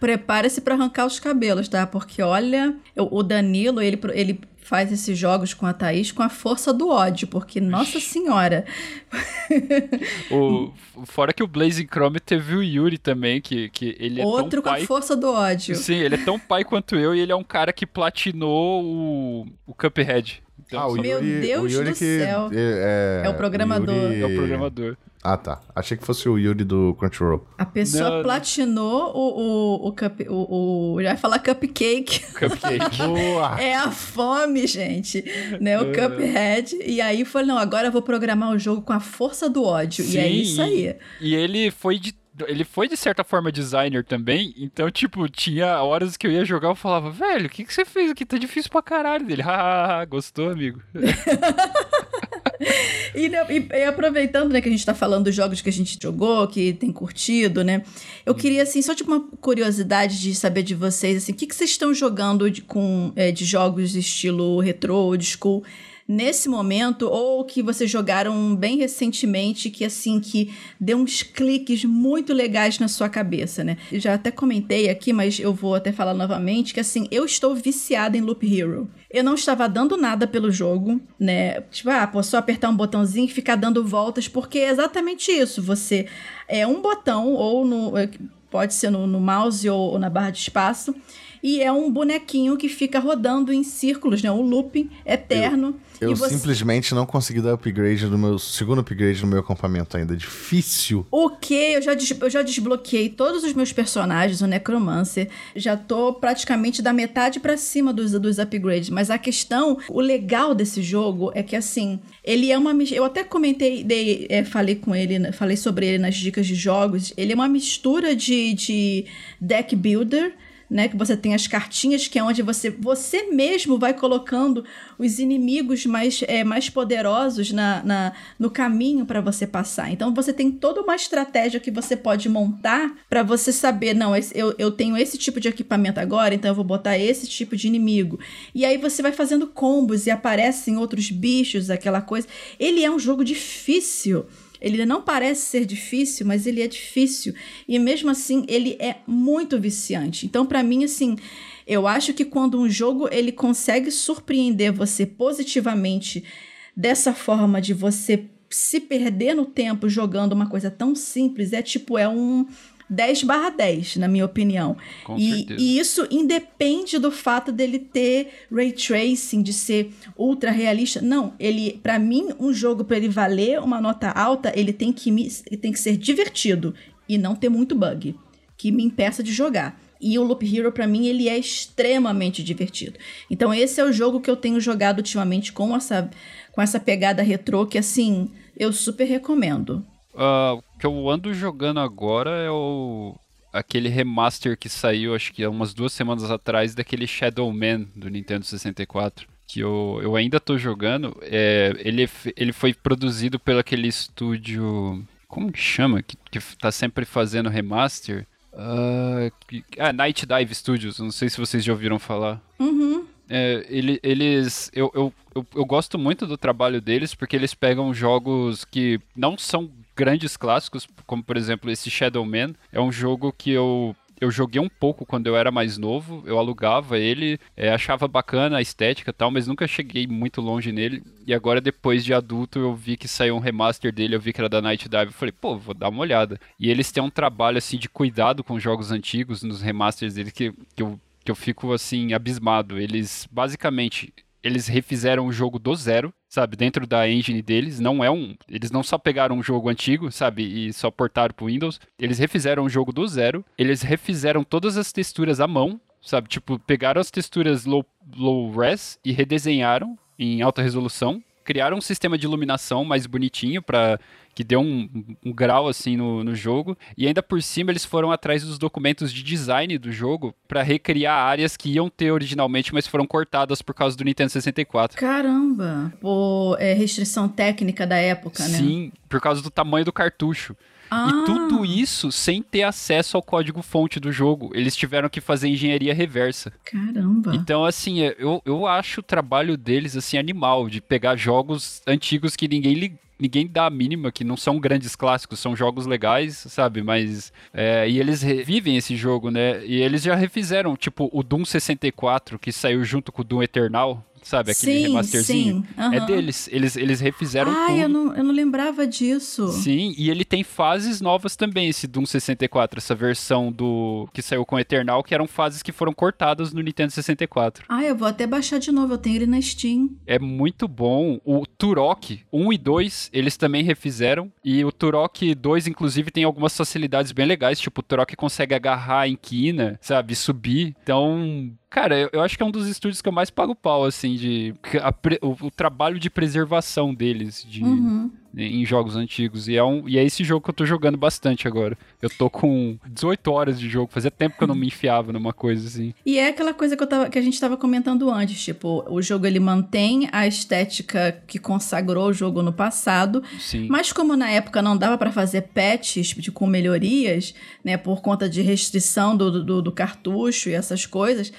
Prepare-se para arrancar os cabelos, tá? Porque olha, o Danilo, ele, ele faz esses jogos com a Thaís com a força do ódio, porque, nossa senhora. o, fora que o Blazing Chrome teve o Yuri também, que, que ele é Outro tão com a força do ódio. Sim, ele é tão pai quanto eu e ele é um cara que platinou o, o Cuphead. Então, ah, o Meu Yuri, Deus o Yuri do que céu. É, é, o programador. Yuri... É o programador. Ah, tá. Achei que fosse o Yuri do Crunchyroll. A pessoa não, platinou o, o, o, cup, o, o. Já vai falar cupcake. Cupcake. Boa! É a fome, gente. Né? O Cuphead. E aí foi, não, agora eu vou programar o jogo com a força do ódio. Sim, e é isso aí. E, e ele foi de ele foi de certa forma designer também, então, tipo, tinha horas que eu ia jogar, eu falava, velho, o que, que você fez aqui? Tá difícil pra caralho dele. Ah, gostou, amigo? e, né, e, e, aproveitando, né, que a gente tá falando dos jogos que a gente jogou, que tem curtido, né? Eu hum. queria, assim, só tipo uma curiosidade de saber de vocês, assim, o que, que vocês estão jogando de, com, é, de jogos estilo retrô, old school, nesse momento ou que vocês jogaram bem recentemente que assim que deu uns cliques muito legais na sua cabeça, né? Eu já até comentei aqui, mas eu vou até falar novamente que assim, eu estou viciada em Loop Hero. Eu não estava dando nada pelo jogo, né? Tipo, ah, posso só apertar um botãozinho e ficar dando voltas, porque é exatamente isso. Você é um botão ou no é, pode ser no, no mouse ou, ou na barra de espaço e é um bonequinho que fica rodando em círculos, né? Um looping eterno. Eu, você... simplesmente não consegui dar upgrade no meu segundo upgrade no meu acampamento ainda. Difícil. O que? Eu já, des... eu já desbloqueei todos os meus personagens, o Necromancer. Já tô praticamente da metade para cima dos, dos upgrades. Mas a questão, o legal desse jogo é que assim, ele é uma. Eu até comentei, dei, é, falei com ele, falei sobre ele nas dicas de jogos. Ele é uma mistura de, de deck builder né? Que você tem as cartinhas, que é onde você, você mesmo vai colocando os inimigos mais, é, mais poderosos na, na no caminho para você passar. Então você tem toda uma estratégia que você pode montar para você saber, não, eu, eu tenho esse tipo de equipamento agora, então eu vou botar esse tipo de inimigo. E aí você vai fazendo combos e aparecem outros bichos, aquela coisa. Ele é um jogo difícil. Ele não parece ser difícil, mas ele é difícil. E mesmo assim, ele é muito viciante. Então, para mim, assim, eu acho que quando um jogo ele consegue surpreender você positivamente dessa forma de você se perder no tempo jogando uma coisa tão simples, é tipo, é um 10 barra 10, na minha opinião. Com e, e, isso independe do fato dele ter ray tracing, de ser ultra realista. Não, ele, para mim, um jogo para ele valer uma nota alta, ele tem que me, ele tem que ser divertido e não ter muito bug que me impeça de jogar. E o Loop Hero, para mim, ele é extremamente divertido. Então, esse é o jogo que eu tenho jogado ultimamente com essa, com essa pegada retrô, que, assim, eu super recomendo. Uh, o que eu ando jogando agora é o aquele remaster que saiu, acho que há umas duas semanas atrás, daquele Shadow Man do Nintendo 64. Que eu, eu ainda tô jogando. É, ele, ele foi produzido pelo aquele estúdio. Como que chama? Que, que tá sempre fazendo remaster. Uh, que, ah, Night Dive Studios. Não sei se vocês já ouviram falar. Uhum. É, ele, eles. Eu, eu, eu, eu, gosto muito do trabalho deles porque eles pegam jogos que não são grandes clássicos, como por exemplo esse Shadow Man. É um jogo que eu eu joguei um pouco quando eu era mais novo, eu alugava ele, é, achava bacana a estética e tal, mas nunca cheguei muito longe nele. E agora, depois de adulto, eu vi que saiu um remaster dele, eu vi que era da Night Dive, eu falei, pô, vou dar uma olhada. E eles têm um trabalho, assim, de cuidado com jogos antigos, nos remasters dele, que, que, eu, que eu fico, assim, abismado. Eles, basicamente, eles refizeram o jogo do zero, sabe, dentro da engine deles. Não é um, eles não só pegaram um jogo antigo, sabe, e só portaram pro Windows. Eles refizeram o jogo do zero. Eles refizeram todas as texturas à mão, sabe, tipo, pegaram as texturas low, low res e redesenharam em alta resolução. Criaram um sistema de iluminação mais bonitinho para que deu um, um grau assim no, no jogo. E ainda por cima eles foram atrás dos documentos de design do jogo para recriar áreas que iam ter originalmente, mas foram cortadas por causa do Nintendo 64. Caramba! Por é, restrição técnica da época, né? Sim, por causa do tamanho do cartucho. Ah. E tudo isso sem ter acesso ao código-fonte do jogo. Eles tiveram que fazer engenharia reversa. Caramba. Então, assim, é, eu, eu acho o trabalho deles, assim, animal. De pegar jogos antigos que ninguém ninguém dá a mínima, que não são grandes clássicos, são jogos legais, sabe? Mas. É, e eles revivem esse jogo, né? E eles já refizeram, tipo, o Doom 64, que saiu junto com o Doom Eternal, sabe? Aquele sim, remasterzinho. Sim, uhum. É deles. Eles, eles refizeram ah, tudo. Eu não, eu não lembrava disso. Sim, e ele tem fases novas também, esse Doom 64, essa versão do que saiu com Eternal, que eram fases que foram cortadas no Nintendo 64. Ah, eu vou até baixar de novo, eu tenho ele na Steam. É muito bom. O Turok 1 e 2, eles também refizeram. E o Turok 2, inclusive, tem algumas facilidades bem legais. Tipo, o Turok consegue agarrar em quina, sabe? Subir. Então, Cara, eu, eu, acho que é um dos estúdios que eu mais pago pau, assim, de. A, o, o, trabalho de preservação deles de, uhum. Em jogos antigos. E é, um, e é esse jogo que eu tô jogando bastante agora. Eu tô com 18 horas de jogo, fazia tempo que eu não me enfiava numa coisa assim. E é aquela coisa que, eu tava, que a gente tava comentando antes, tipo, o jogo ele mantém a estética que consagrou o jogo no passado. Sim. Mas como na época não dava para fazer patches de, com melhorias, né, por conta de restrição do, do, do cartucho e essas coisas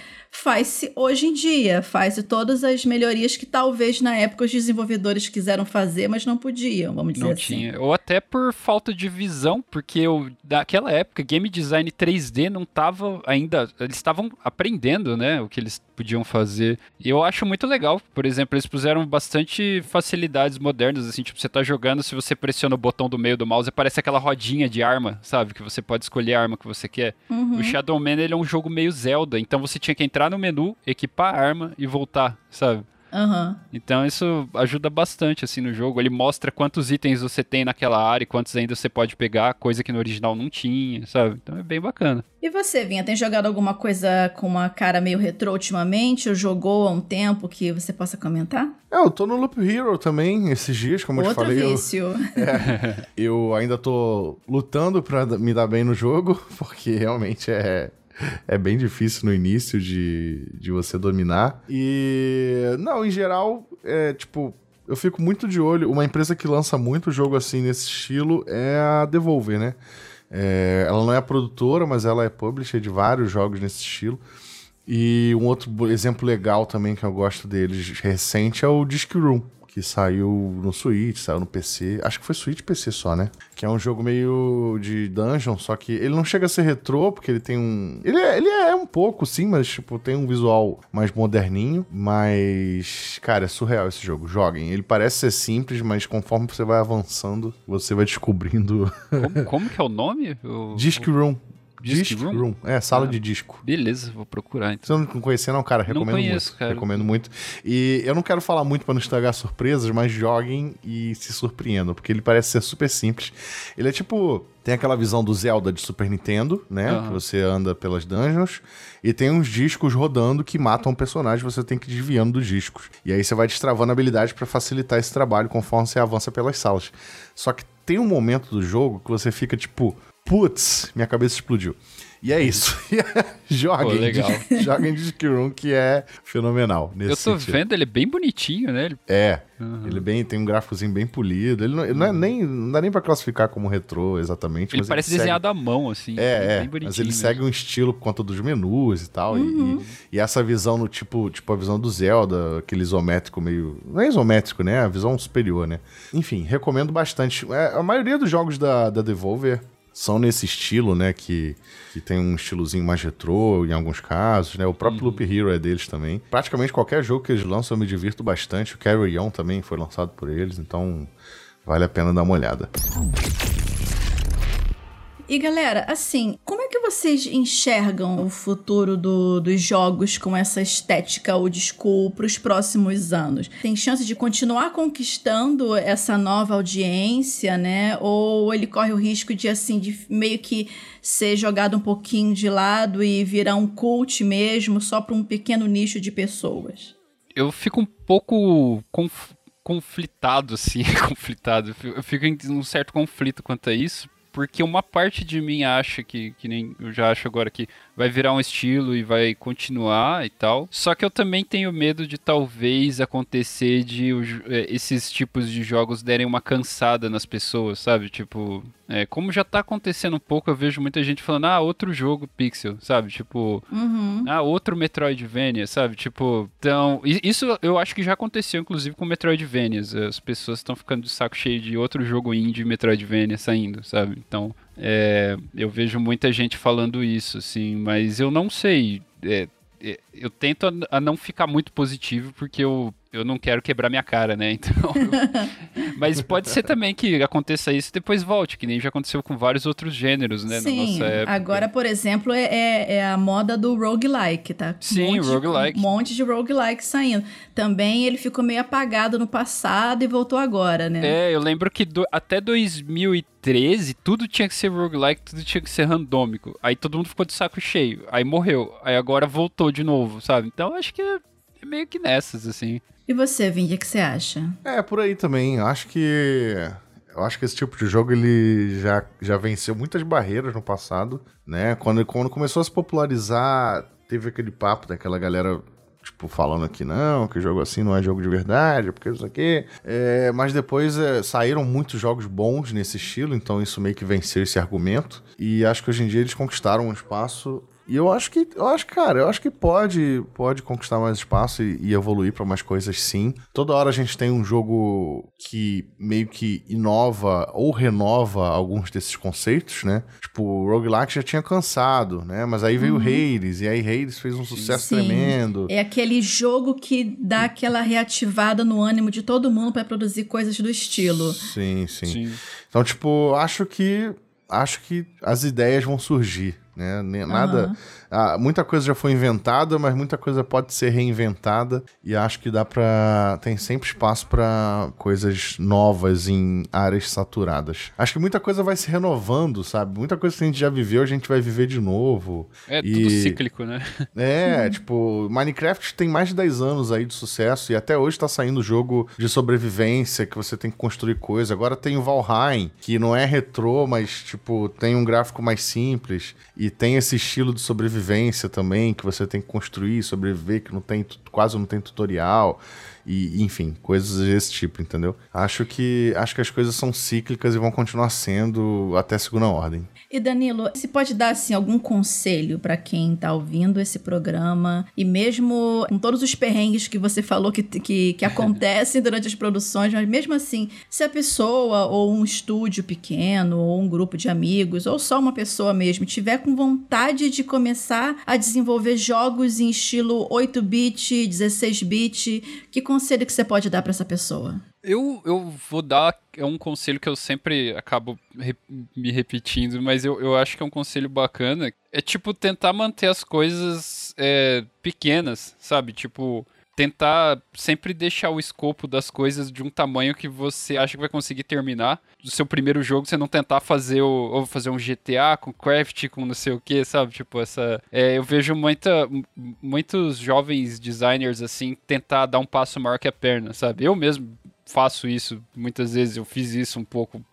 faz-se hoje em dia, faz-se todas as melhorias que talvez na época os desenvolvedores quiseram fazer, mas não podiam, vamos dizer não assim. Tinha. Ou até por falta de visão, porque eu, daquela época, game design 3D não tava ainda, eles estavam aprendendo, né, o que eles podiam fazer. E eu acho muito legal, por exemplo, eles puseram bastante facilidades modernas, assim, tipo, você tá jogando, se você pressiona o botão do meio do mouse, aparece aquela rodinha de arma, sabe, que você pode escolher a arma que você quer. Uhum. O Shadow Man, ele é um jogo meio Zelda, então você tinha que entrar no menu, equipar a arma e voltar, sabe? Uhum. Então isso ajuda bastante assim no jogo. Ele mostra quantos itens você tem naquela área e quantos ainda você pode pegar, coisa que no original não tinha, sabe? Então é bem bacana. E você, Vinha, tem jogado alguma coisa com uma cara meio retrô ultimamente? Ou jogou há um tempo que você possa comentar? É, eu tô no Loop Hero também esses dias, como Outro eu te falei. Vício. Eu, é, eu ainda tô lutando pra me dar bem no jogo, porque realmente é é bem difícil no início de, de você dominar. E, não, em geral, é tipo, eu fico muito de olho. Uma empresa que lança muito jogo assim nesse estilo é a Devolver, né? É, ela não é produtora, mas ela é publisher de vários jogos nesse estilo. E um outro exemplo legal também que eu gosto deles recente é o Disc Room que saiu no Switch, saiu no PC. Acho que foi Switch PC só, né? Que é um jogo meio de dungeon, só que ele não chega a ser retrô, porque ele tem um. Ele é, ele é um pouco, sim, mas, tipo, tem um visual mais moderninho. Mas, cara, é surreal esse jogo. Joguem. Ele parece ser simples, mas conforme você vai avançando, você vai descobrindo. Como, como que é o nome? O, Disc Room. Disc, Disc Room? Room? É, sala ah, de disco. Beleza, vou procurar então. Você não conhecia não, cara? Recomendo não conheço, muito. Cara. Recomendo muito. E eu não quero falar muito para não estragar surpresas, mas joguem e se surpreendam, porque ele parece ser super simples. Ele é tipo... Tem aquela visão do Zelda de Super Nintendo, né? Uhum. Que você anda pelas dungeons. E tem uns discos rodando que matam o personagem, você tem que ir desviando dos discos. E aí você vai destravando habilidades para facilitar esse trabalho conforme você avança pelas salas. Só que tem um momento do jogo que você fica tipo, putz, minha cabeça explodiu. E é isso. joguem, Pô, legal. joguem Room, que é fenomenal. Eu tô sentido. vendo, ele é bem bonitinho, né? Ele... É. Uhum. Ele bem, tem um gráficozinho bem polido. Ele não, ele não, é nem, não dá nem pra classificar como retrô, exatamente. Ele parece ele desenhado segue... à mão, assim. É, é. Mas ele mesmo. segue um estilo por conta dos menus e tal. Uhum. E, e, essa visão no tipo, tipo a visão do Zelda, aquele isométrico meio. Não é isométrico, né? A visão superior, né? Enfim, recomendo bastante. É, a maioria dos jogos da, da Devolver são nesse estilo, né? Que, que tem um estilozinho mais retrô em alguns casos, né? O próprio uhum. Loop Hero é deles também. Praticamente qualquer jogo que eles lançam eu me divirto bastante. O Carry On também foi lançado por eles, então vale a pena dar uma olhada. E galera, assim, como é que vocês enxergam o futuro do, dos jogos com essa estética old school para os próximos anos? Tem chance de continuar conquistando essa nova audiência, né? Ou ele corre o risco de, assim, de meio que ser jogado um pouquinho de lado e virar um cult mesmo, só para um pequeno nicho de pessoas? Eu fico um pouco conf conflitado, assim, conflitado. Eu fico em um certo conflito quanto a isso, porque uma parte de mim acha que, que nem eu já acho agora que vai virar um estilo e vai continuar e tal. Só que eu também tenho medo de talvez acontecer de é, esses tipos de jogos derem uma cansada nas pessoas, sabe? Tipo, é, como já tá acontecendo um pouco, eu vejo muita gente falando, ah, outro jogo pixel, sabe? Tipo, uhum. ah, outro Metroidvania, sabe? Tipo, então, isso eu acho que já aconteceu, inclusive, com Metroidvanias. As pessoas estão ficando de saco cheio de outro jogo indie Metroidvania saindo, sabe? Então, é, eu vejo muita gente falando isso, assim, mas eu não sei. É, é, eu tento a, a não ficar muito positivo, porque eu eu não quero quebrar minha cara, né? Então. Mas pode ser também que aconteça isso e depois volte, que nem já aconteceu com vários outros gêneros, né? Sim. Na nossa época. Agora, por exemplo, é, é, é a moda do roguelike, tá? Sim, um roguelike. Um monte de roguelike saindo. Também ele ficou meio apagado no passado e voltou agora, né? É, eu lembro que do, até 2013 tudo tinha que ser roguelike, tudo tinha que ser randômico. Aí todo mundo ficou de saco cheio. Aí morreu. Aí agora voltou de novo, sabe? Então acho que é meio que nessas, assim. E você, Vindi, o que você acha? É, por aí também. Acho que. Eu acho que esse tipo de jogo ele já, já venceu muitas barreiras no passado, né? Quando, quando começou a se popularizar, teve aquele papo daquela galera tipo, falando que não, que jogo assim não é jogo de verdade, porque isso aqui. É, mas depois é, saíram muitos jogos bons nesse estilo, então isso meio que venceu esse argumento. E acho que hoje em dia eles conquistaram um espaço e eu acho que, eu acho, cara, eu acho que pode, pode conquistar mais espaço e, e evoluir para mais coisas sim. Toda hora a gente tem um jogo que meio que inova ou renova alguns desses conceitos, né? Tipo, o Roguelike já tinha cansado, né? Mas aí veio o uhum. Hades, e aí Hades fez um sucesso sim. tremendo. É aquele jogo que dá aquela reativada no ânimo de todo mundo para produzir coisas do estilo. Sim, sim, sim. Então, tipo, acho que acho que as ideias vão surgir né? Nada. Uhum. Ah, muita coisa já foi inventada, mas muita coisa pode ser reinventada. E acho que dá para Tem sempre espaço para coisas novas em áreas saturadas. Acho que muita coisa vai se renovando, sabe? Muita coisa que a gente já viveu, a gente vai viver de novo. É e... tudo cíclico, né? É, tipo, Minecraft tem mais de 10 anos aí de sucesso e até hoje tá saindo jogo de sobrevivência que você tem que construir coisa. Agora tem o Valheim, que não é retrô, mas, tipo, tem um gráfico mais simples. E e tem esse estilo de sobrevivência também, que você tem que construir, sobreviver, que não tem, quase não tem tutorial. E, enfim, coisas desse tipo, entendeu? Acho que, acho que as coisas são cíclicas e vão continuar sendo até segunda ordem. E Danilo, você pode dar assim algum conselho para quem tá ouvindo esse programa e mesmo com todos os perrengues que você falou que, que, que acontecem durante as produções, mas mesmo assim, se a pessoa ou um estúdio pequeno ou um grupo de amigos ou só uma pessoa mesmo tiver com vontade de começar a desenvolver jogos em estilo 8-bit, 16-bit, que conselho que você pode dar para essa pessoa? Eu, eu vou dar é um conselho que eu sempre acabo re me repetindo, mas eu, eu acho que é um conselho bacana. É tipo tentar manter as coisas é, pequenas, sabe? Tipo, tentar sempre deixar o escopo das coisas de um tamanho que você acha que vai conseguir terminar. Do seu primeiro jogo, você não tentar fazer o, ou fazer um GTA com craft, com não sei o que, sabe? Tipo, essa. É, eu vejo muita, muitos jovens designers assim tentar dar um passo maior que a perna, sabe? Eu mesmo faço isso muitas vezes, eu fiz isso um pouco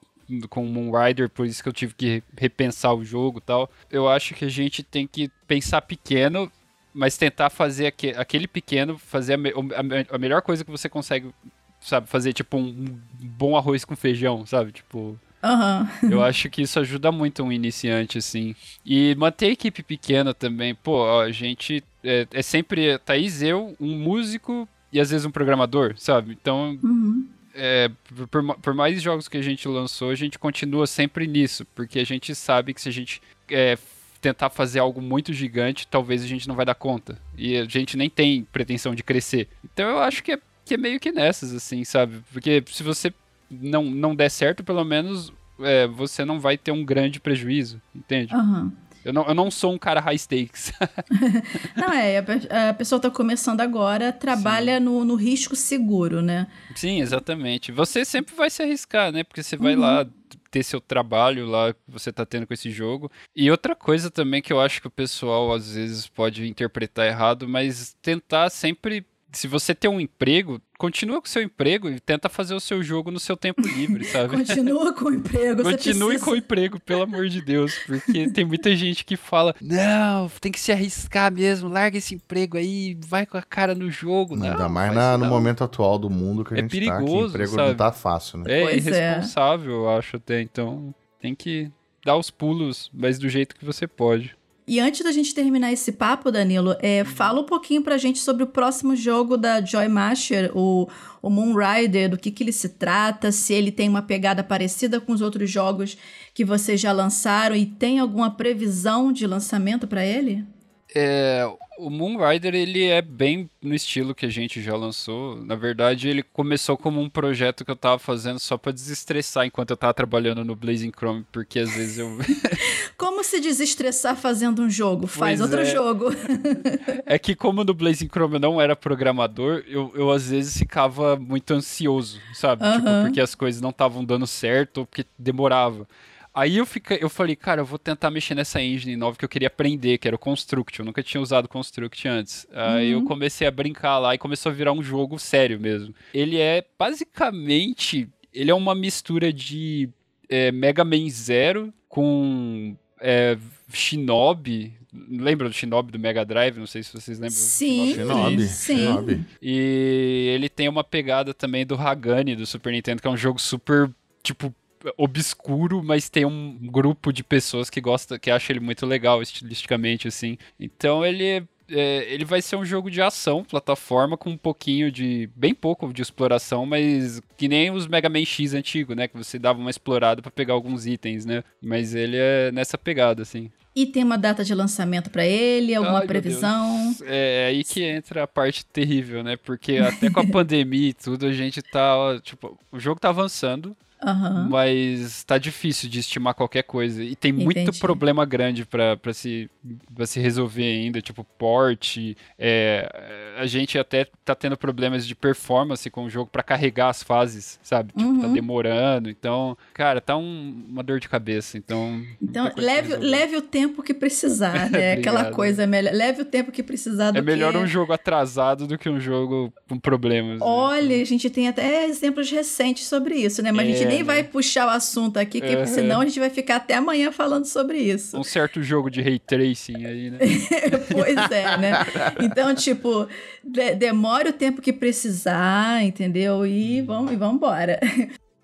com o Moonrider, por isso que eu tive que repensar o jogo e tal. Eu acho que a gente tem que pensar pequeno, mas tentar fazer aquele pequeno, fazer a, a, a melhor coisa que você consegue, sabe, fazer tipo um, bom arroz com feijão, sabe? Tipo, Uhum. Eu acho que isso ajuda muito um iniciante, assim. E manter a equipe pequena também. Pô, a gente é, é sempre Thaís, eu, um músico e às vezes um programador, sabe? Então, uhum. é, por, por, mais jogos que a gente lançou, a gente continua sempre nisso, porque a gente sabe que se a gente é, tentar fazer algo muito gigante, talvez a gente não vai dar conta. E a gente nem tem pretensão de crescer. Então eu acho que é, que é meio que nessas, assim, sabe? Porque se você não, não der certo, pelo menos é, você não vai ter um grande prejuízo, entende? Uhum. Eu não, eu não sou um cara high stakes. não, é, a, a, pessoa tá começando agora, trabalha no, no, risco seguro, né? Sim, exatamente. Você sempre vai se arriscar, né? Porque você vai uhum. lá ter seu trabalho lá que você tá tendo com esse jogo. E outra coisa também que eu acho que o pessoal às vezes pode interpretar errado, mas tentar sempre se você tem um emprego, continua com o seu emprego e tenta fazer o seu jogo no seu tempo livre, sabe? continua com o emprego. Continue precisa... com o emprego, pelo amor de Deus. Porque tem muita gente que fala: não, tem que se arriscar mesmo, larga esse emprego aí, vai com a cara no jogo. Não, Ainda mais na, no momento atual do mundo que a é gente perigoso, tá, que emprego sabe? não tá fácil, né? É pois é. irresponsável, é. eu acho até. Então tem que dar os pulos, mas do jeito que você pode. E antes da gente terminar esse papo, Danilo, é, fala um pouquinho pra gente sobre o próximo jogo da Joy Masher, o, o Moonrider, do que, que ele se trata, se ele tem uma pegada parecida com os outros jogos que vocês já lançaram e tem alguma previsão de lançamento para ele? É, o Moonrider ele é bem no estilo que a gente já lançou. Na verdade, ele começou como um projeto que eu tava fazendo só para desestressar enquanto eu tava trabalhando no Blazing Chrome, porque às vezes eu Como se desestressar fazendo um jogo? Faz Pois outro é. jogo. É que como no Blazing Chrome eu não era programador, eu, eu às vezes ficava muito ansioso, sabe? Tipo, porque as coisas não estavam dando certo ou porque demorava. Aí eu, fica, eu falei, cara, eu vou tentar mexer nessa engine nova que eu queria aprender, que era o Construct. Eu nunca tinha usado Construct antes. Aí eu comecei a brincar lá e começou a virar um jogo sério mesmo. Ele é basicamente. Ele é uma mistura de é, Mega Man Zero com é, Shinobi. Lembra do Shinobi do Mega Drive? Não sei se vocês lembram. do Sim. Shinobi. Sim. Shinobi. E ele tem uma pegada também do Hagani do Super Nintendo, que é um jogo super, tipo, obscuro, mas tem um grupo de pessoas que gosta, que acha ele muito legal estilisticamente, assim. Então ele é, ele vai ser um jogo de ação, plataforma, com um pouquinho de. bem pouco de exploração, mas que nem os Mega Man X antigo, né? Que você dava uma explorada pra pegar alguns itens, né? Mas ele é nessa pegada, assim. E tem uma data de lançamento pra ele, alguma Ai, previsão? Deus. É aí que entra a parte terrível, né? Porque até com a pandemia e tudo, a gente tá. ó, Tipo, o jogo tá avançando, Aham. mas tá difícil de estimar qualquer coisa. E tem muito Entendi. problema grande pra, pra, se, pra se resolver ainda, tipo port. é, a gente até tá tendo problemas de performance com o jogo pra carregar as fases, sabe? Tipo, tá Uhum. demorando. Então, cara, tá um- uma dor de cabeça. Então. Então, leve, leve o tempo que precisar, né? Aquela coisa, melhor, leve o tempo que precisar do É melhor que... um jogo atrasado do que um jogo com problemas. né? Olha, a gente tem até exemplos recentes sobre isso, né? Mas a gente É, nem né? vai puxar o assunto aqui, que Aham. senão a gente vai ficar até amanhã falando sobre isso. Um certo jogo de ray tracing aí, né? pois é, né? Então, tipo, de- demore o tempo que precisar, entendeu? E vamos, e vamos embora.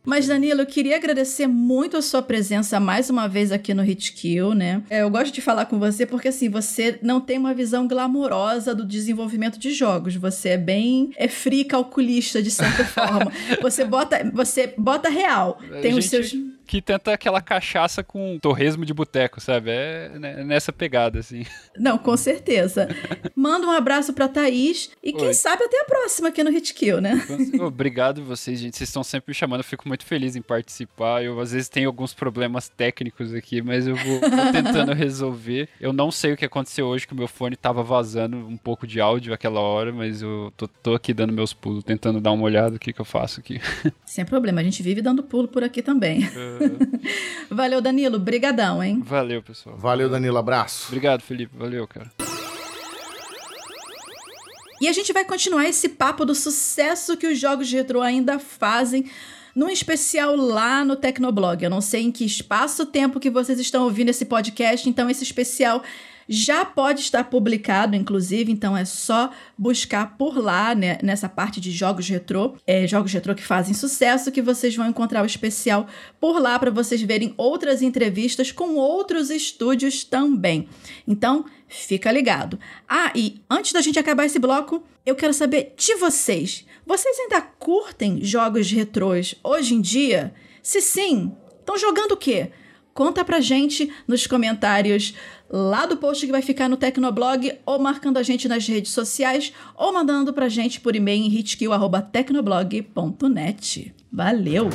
Mas, Danilo, eu queria agradecer muito a sua presença mais uma vez aqui no Hit Kill, né? É, Eu gosto de falar com você porque, assim, você não tem uma visão glamourosa do desenvolvimento de jogos. Você é bem é free calculista, de certa forma. Você bota, você bota real. A Tem os gente seus... Que tenta aquela cachaça com torresmo de boteco, sabe? É né, nessa pegada, assim. Não, com certeza. Manda um abraço pra Thaís e quem Oi. sabe até a próxima aqui no Hit Kill, né? Obrigado vocês, gente. Vocês estão sempre me chamando. Eu fico muito feliz em participar. Eu, às vezes, tenho alguns problemas técnicos aqui, mas eu vou, vou tentando resolver. Eu não sei o que aconteceu hoje, que o meu fone tava vazando um pouco de áudio aquela hora, mas eu tô, tô aqui dando meus pulos, tentando dar uma olhada o que, que eu faço aqui. Sem problema, a gente vive dando pulo por aqui também. Valeu, Danilo. Brigadão, hein? Valeu, pessoal. Valeu, Danilo. Abraço. Obrigado, Felipe. Valeu, cara. E a gente vai continuar esse papo do sucesso que os jogos de retrô ainda fazem, num especial lá no Tecnoblog. Eu não sei em que espaço-tempo que vocês estão ouvindo esse podcast, então esse especial já pode estar publicado, inclusive, então é só buscar por lá, né, nessa parte de jogos retrô, é, jogos retrô que fazem sucesso, que vocês vão encontrar o especial por lá para vocês verem outras entrevistas com outros estúdios também. Então, fica ligado. Ah, e antes da gente acabar esse bloco, eu quero saber de vocês. Vocês ainda curtem jogos retrôs hoje em dia? Se sim, estão jogando o quê? Conta pra gente nos comentários lá do post que vai ficar no Tecnoblog, ou marcando a gente nas redes sociais, ou mandando pra gente por e-mail em hitkill.tecnoblog.net. Valeu!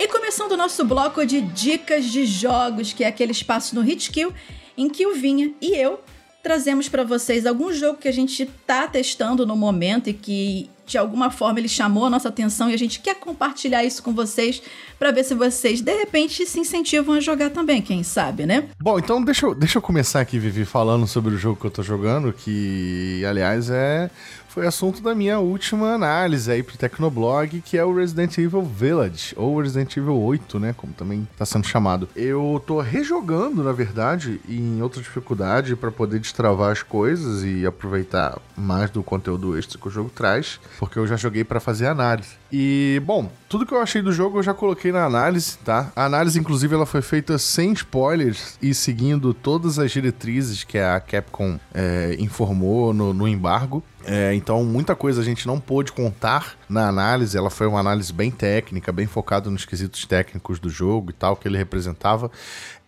E começando o nosso bloco de dicas de jogos, que é aquele espaço no Hitkill em que o Vinha e eu trazemos para vocês algum jogo que a gente tá testando no momento e que de alguma forma ele chamou a nossa atenção e a gente quer compartilhar isso com vocês para ver se vocês de repente se incentivam a jogar também, quem sabe, né? Bom, então deixa eu, deixa eu começar aqui, Vivi, falando sobre o jogo que eu tô jogando, que, aliás, é foi assunto da minha última análise aí pro Tecnoblog, que é o Resident Evil Village, ou Resident Evil 8, né, como também tá sendo chamado. Eu tô rejogando, na verdade, em outra dificuldade para poder destravar as coisas e aproveitar mais do conteúdo extra que o jogo traz. porque eu já joguei para fazer análise. E, bom, tudo que eu achei do jogo eu já coloquei na análise, tá? A análise, inclusive, ela foi feita sem spoilers e seguindo todas as diretrizes que a Capcom é, informou no, no embargo. É, então, muita coisa a gente não pôde contar na análise. Ela foi uma análise bem técnica, bem focada nos quesitos técnicos do jogo e tal, que ele representava.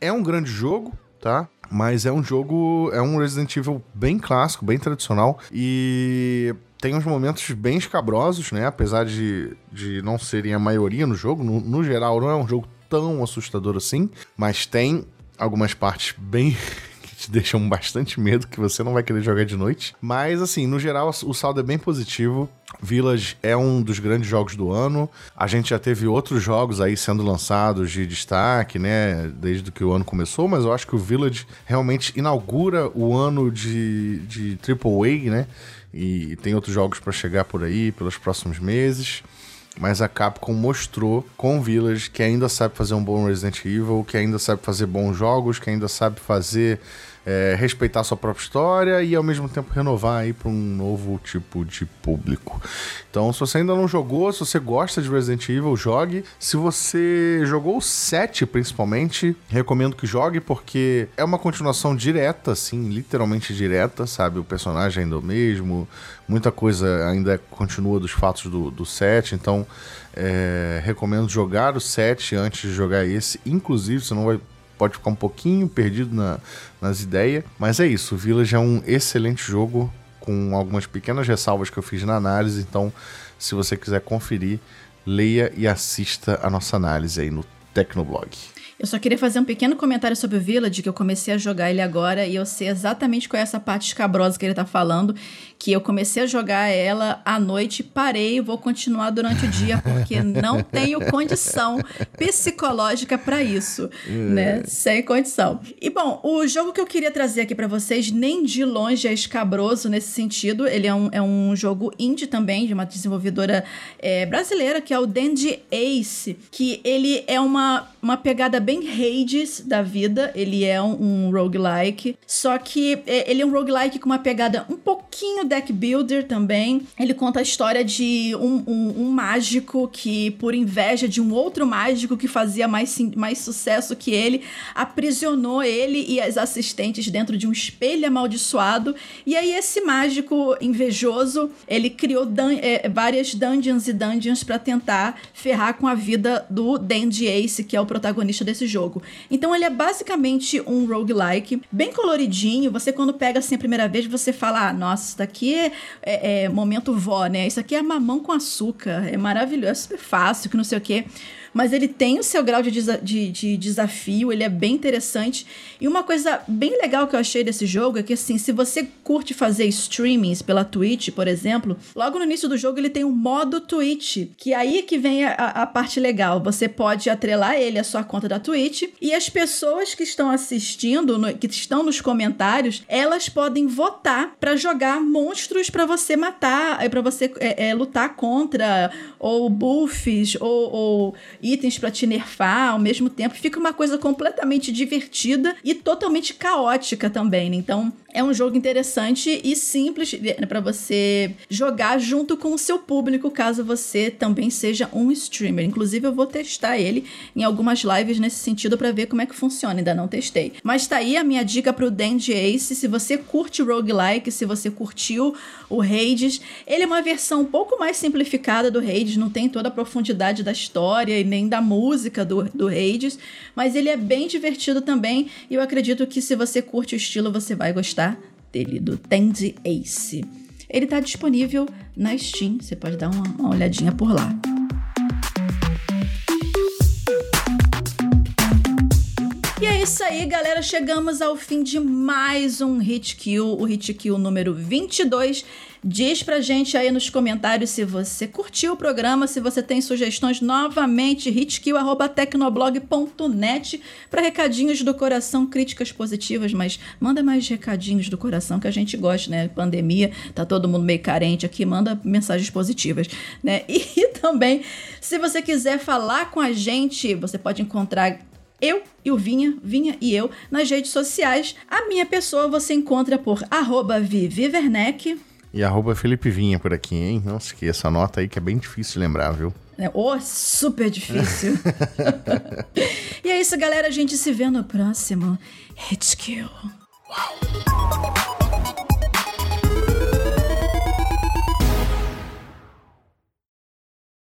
É um grande jogo, tá? Mas é um jogo, é um Resident Evil bem clássico, bem tradicional e tem uns momentos bem escabrosos, né? Apesar de, de não serem a maioria no jogo, no, no geral não é um jogo tão assustador assim, mas tem algumas partes bem te deixam bastante medo, que você não vai querer jogar de noite. Mas, assim, no geral, o saldo é bem positivo. Village é um dos grandes jogos do ano. A gente já teve outros jogos aí sendo lançados de destaque, né? Desde que o ano começou, mas eu acho que o Village realmente inaugura o ano de, de AAA, né? E tem outros jogos para chegar por aí pelos próximos meses. Mas a Capcom mostrou com o Village que ainda sabe fazer um bom Resident Evil, que ainda sabe fazer bons jogos, que ainda sabe fazer é, respeitar sua própria história e ao mesmo tempo renovar aí para um novo tipo de público. Então, se você ainda não jogou, se você gosta de Resident Evil, jogue. Se você jogou o 7 principalmente, recomendo que jogue porque é uma continuação direta, assim, literalmente direta, sabe? O personagem ainda é o mesmo, muita coisa ainda continua dos fatos do, do 7, então é, recomendo jogar o 7 antes de jogar esse. Inclusive, você não vai pode ficar um pouquinho perdido na, nas ideias. Mas é isso, o Village é um excelente jogo, com algumas pequenas ressalvas que eu fiz na análise. Então, se você quiser conferir, leia e assista a nossa análise aí no Tecnoblog. Eu só queria fazer um pequeno comentário sobre o Village, que eu comecei a jogar ele agora e eu sei exatamente qual é essa parte escabrosa que ele tá falando, que eu comecei a jogar ela à noite, parei, vou continuar durante o dia porque não tenho condição psicológica para isso, né? É. Sem condição. E bom, o jogo que eu queria trazer aqui para vocês nem de longe é escabroso nesse sentido. Ele é um, é um jogo indie também de uma desenvolvedora é, brasileira que é o Dandy Ace, que ele é uma uma pegada bem Hades da vida. Ele é um, um roguelike. Só que é, ele é um roguelike com uma pegada um pouquinho deck builder também. Ele conta a história de um, um, um mágico que, por inveja de um outro mágico que fazia mais, mais sucesso que ele, aprisionou ele e as assistentes dentro de um espelho amaldiçoado. E aí, esse mágico invejoso, ele criou dun é, várias dungeons e dungeons para tentar ferrar com a vida do Dandy Ace, que é o protagonista desse jogo. Então ele é basicamente um roguelike, bem coloridinho. Você, quando pega assim a primeira vez, você fala: ah, nossa, isso daqui é, é, é momento vó, né? Isso aqui é mamão com açúcar, é maravilhoso, é super fácil, que não sei o quê mas ele tem o seu grau de, desa de, de, desafio, ele é bem interessante. E uma coisa bem legal que eu achei desse jogo é que, assim, se você curte fazer streamings pela Twitch, por exemplo, logo no início do jogo ele tem um modo Twitch, que é aí que vem a, a parte legal. Você pode atrelar ele à sua conta da Twitch e as pessoas que estão assistindo, no, que estão nos comentários, elas podem votar para jogar monstros para você matar, para você é, é, lutar contra, ou buffs, ou, ou itens para te nerfar ao mesmo tempo. Fica uma coisa completamente divertida e totalmente caótica também. Né? Então, é um jogo interessante e simples né, para você jogar junto com o seu público, caso você também seja um streamer. Inclusive, eu vou testar ele em algumas lives nesse sentido para ver como é que funciona. Ainda não testei. Mas tá aí a minha dica pro Dandy Ace. Se você curte roguelike, se você curtiu o Hades, ele é uma versão um pouco mais simplificada do Hades, não tem toda a profundidade da história e nem da música do, do Hades, mas ele é bem divertido também. E eu acredito que se você curte o estilo, você vai gostar dele, do Tandy Ace. Ele está disponível na Steam, você pode dar uma, uma olhadinha por lá. E é isso aí, galera. Chegamos ao fim de mais um Hit Kill, o Hit Kill número 22. Diz pra gente aí nos comentários se você curtiu o programa, se você tem sugestões novamente, hitkill.tecnoblog.net para recadinhos do coração, críticas positivas, mas manda mais recadinhos do coração que a gente gosta, né? Pandemia, tá todo mundo meio carente aqui, manda mensagens positivas, né? E também, se você quiser falar com a gente, você pode encontrar eu e o Vinha, Vinha e eu, nas redes sociais. A minha pessoa você encontra por arroba Vivi Werneck, E arroba Felipe Vinha por aqui, hein? Não se esqueça, anota aí que é bem difícil lembrar, viu? É, oh, super difícil. e é isso, galera. A gente se vê no próximo HQ. Uau!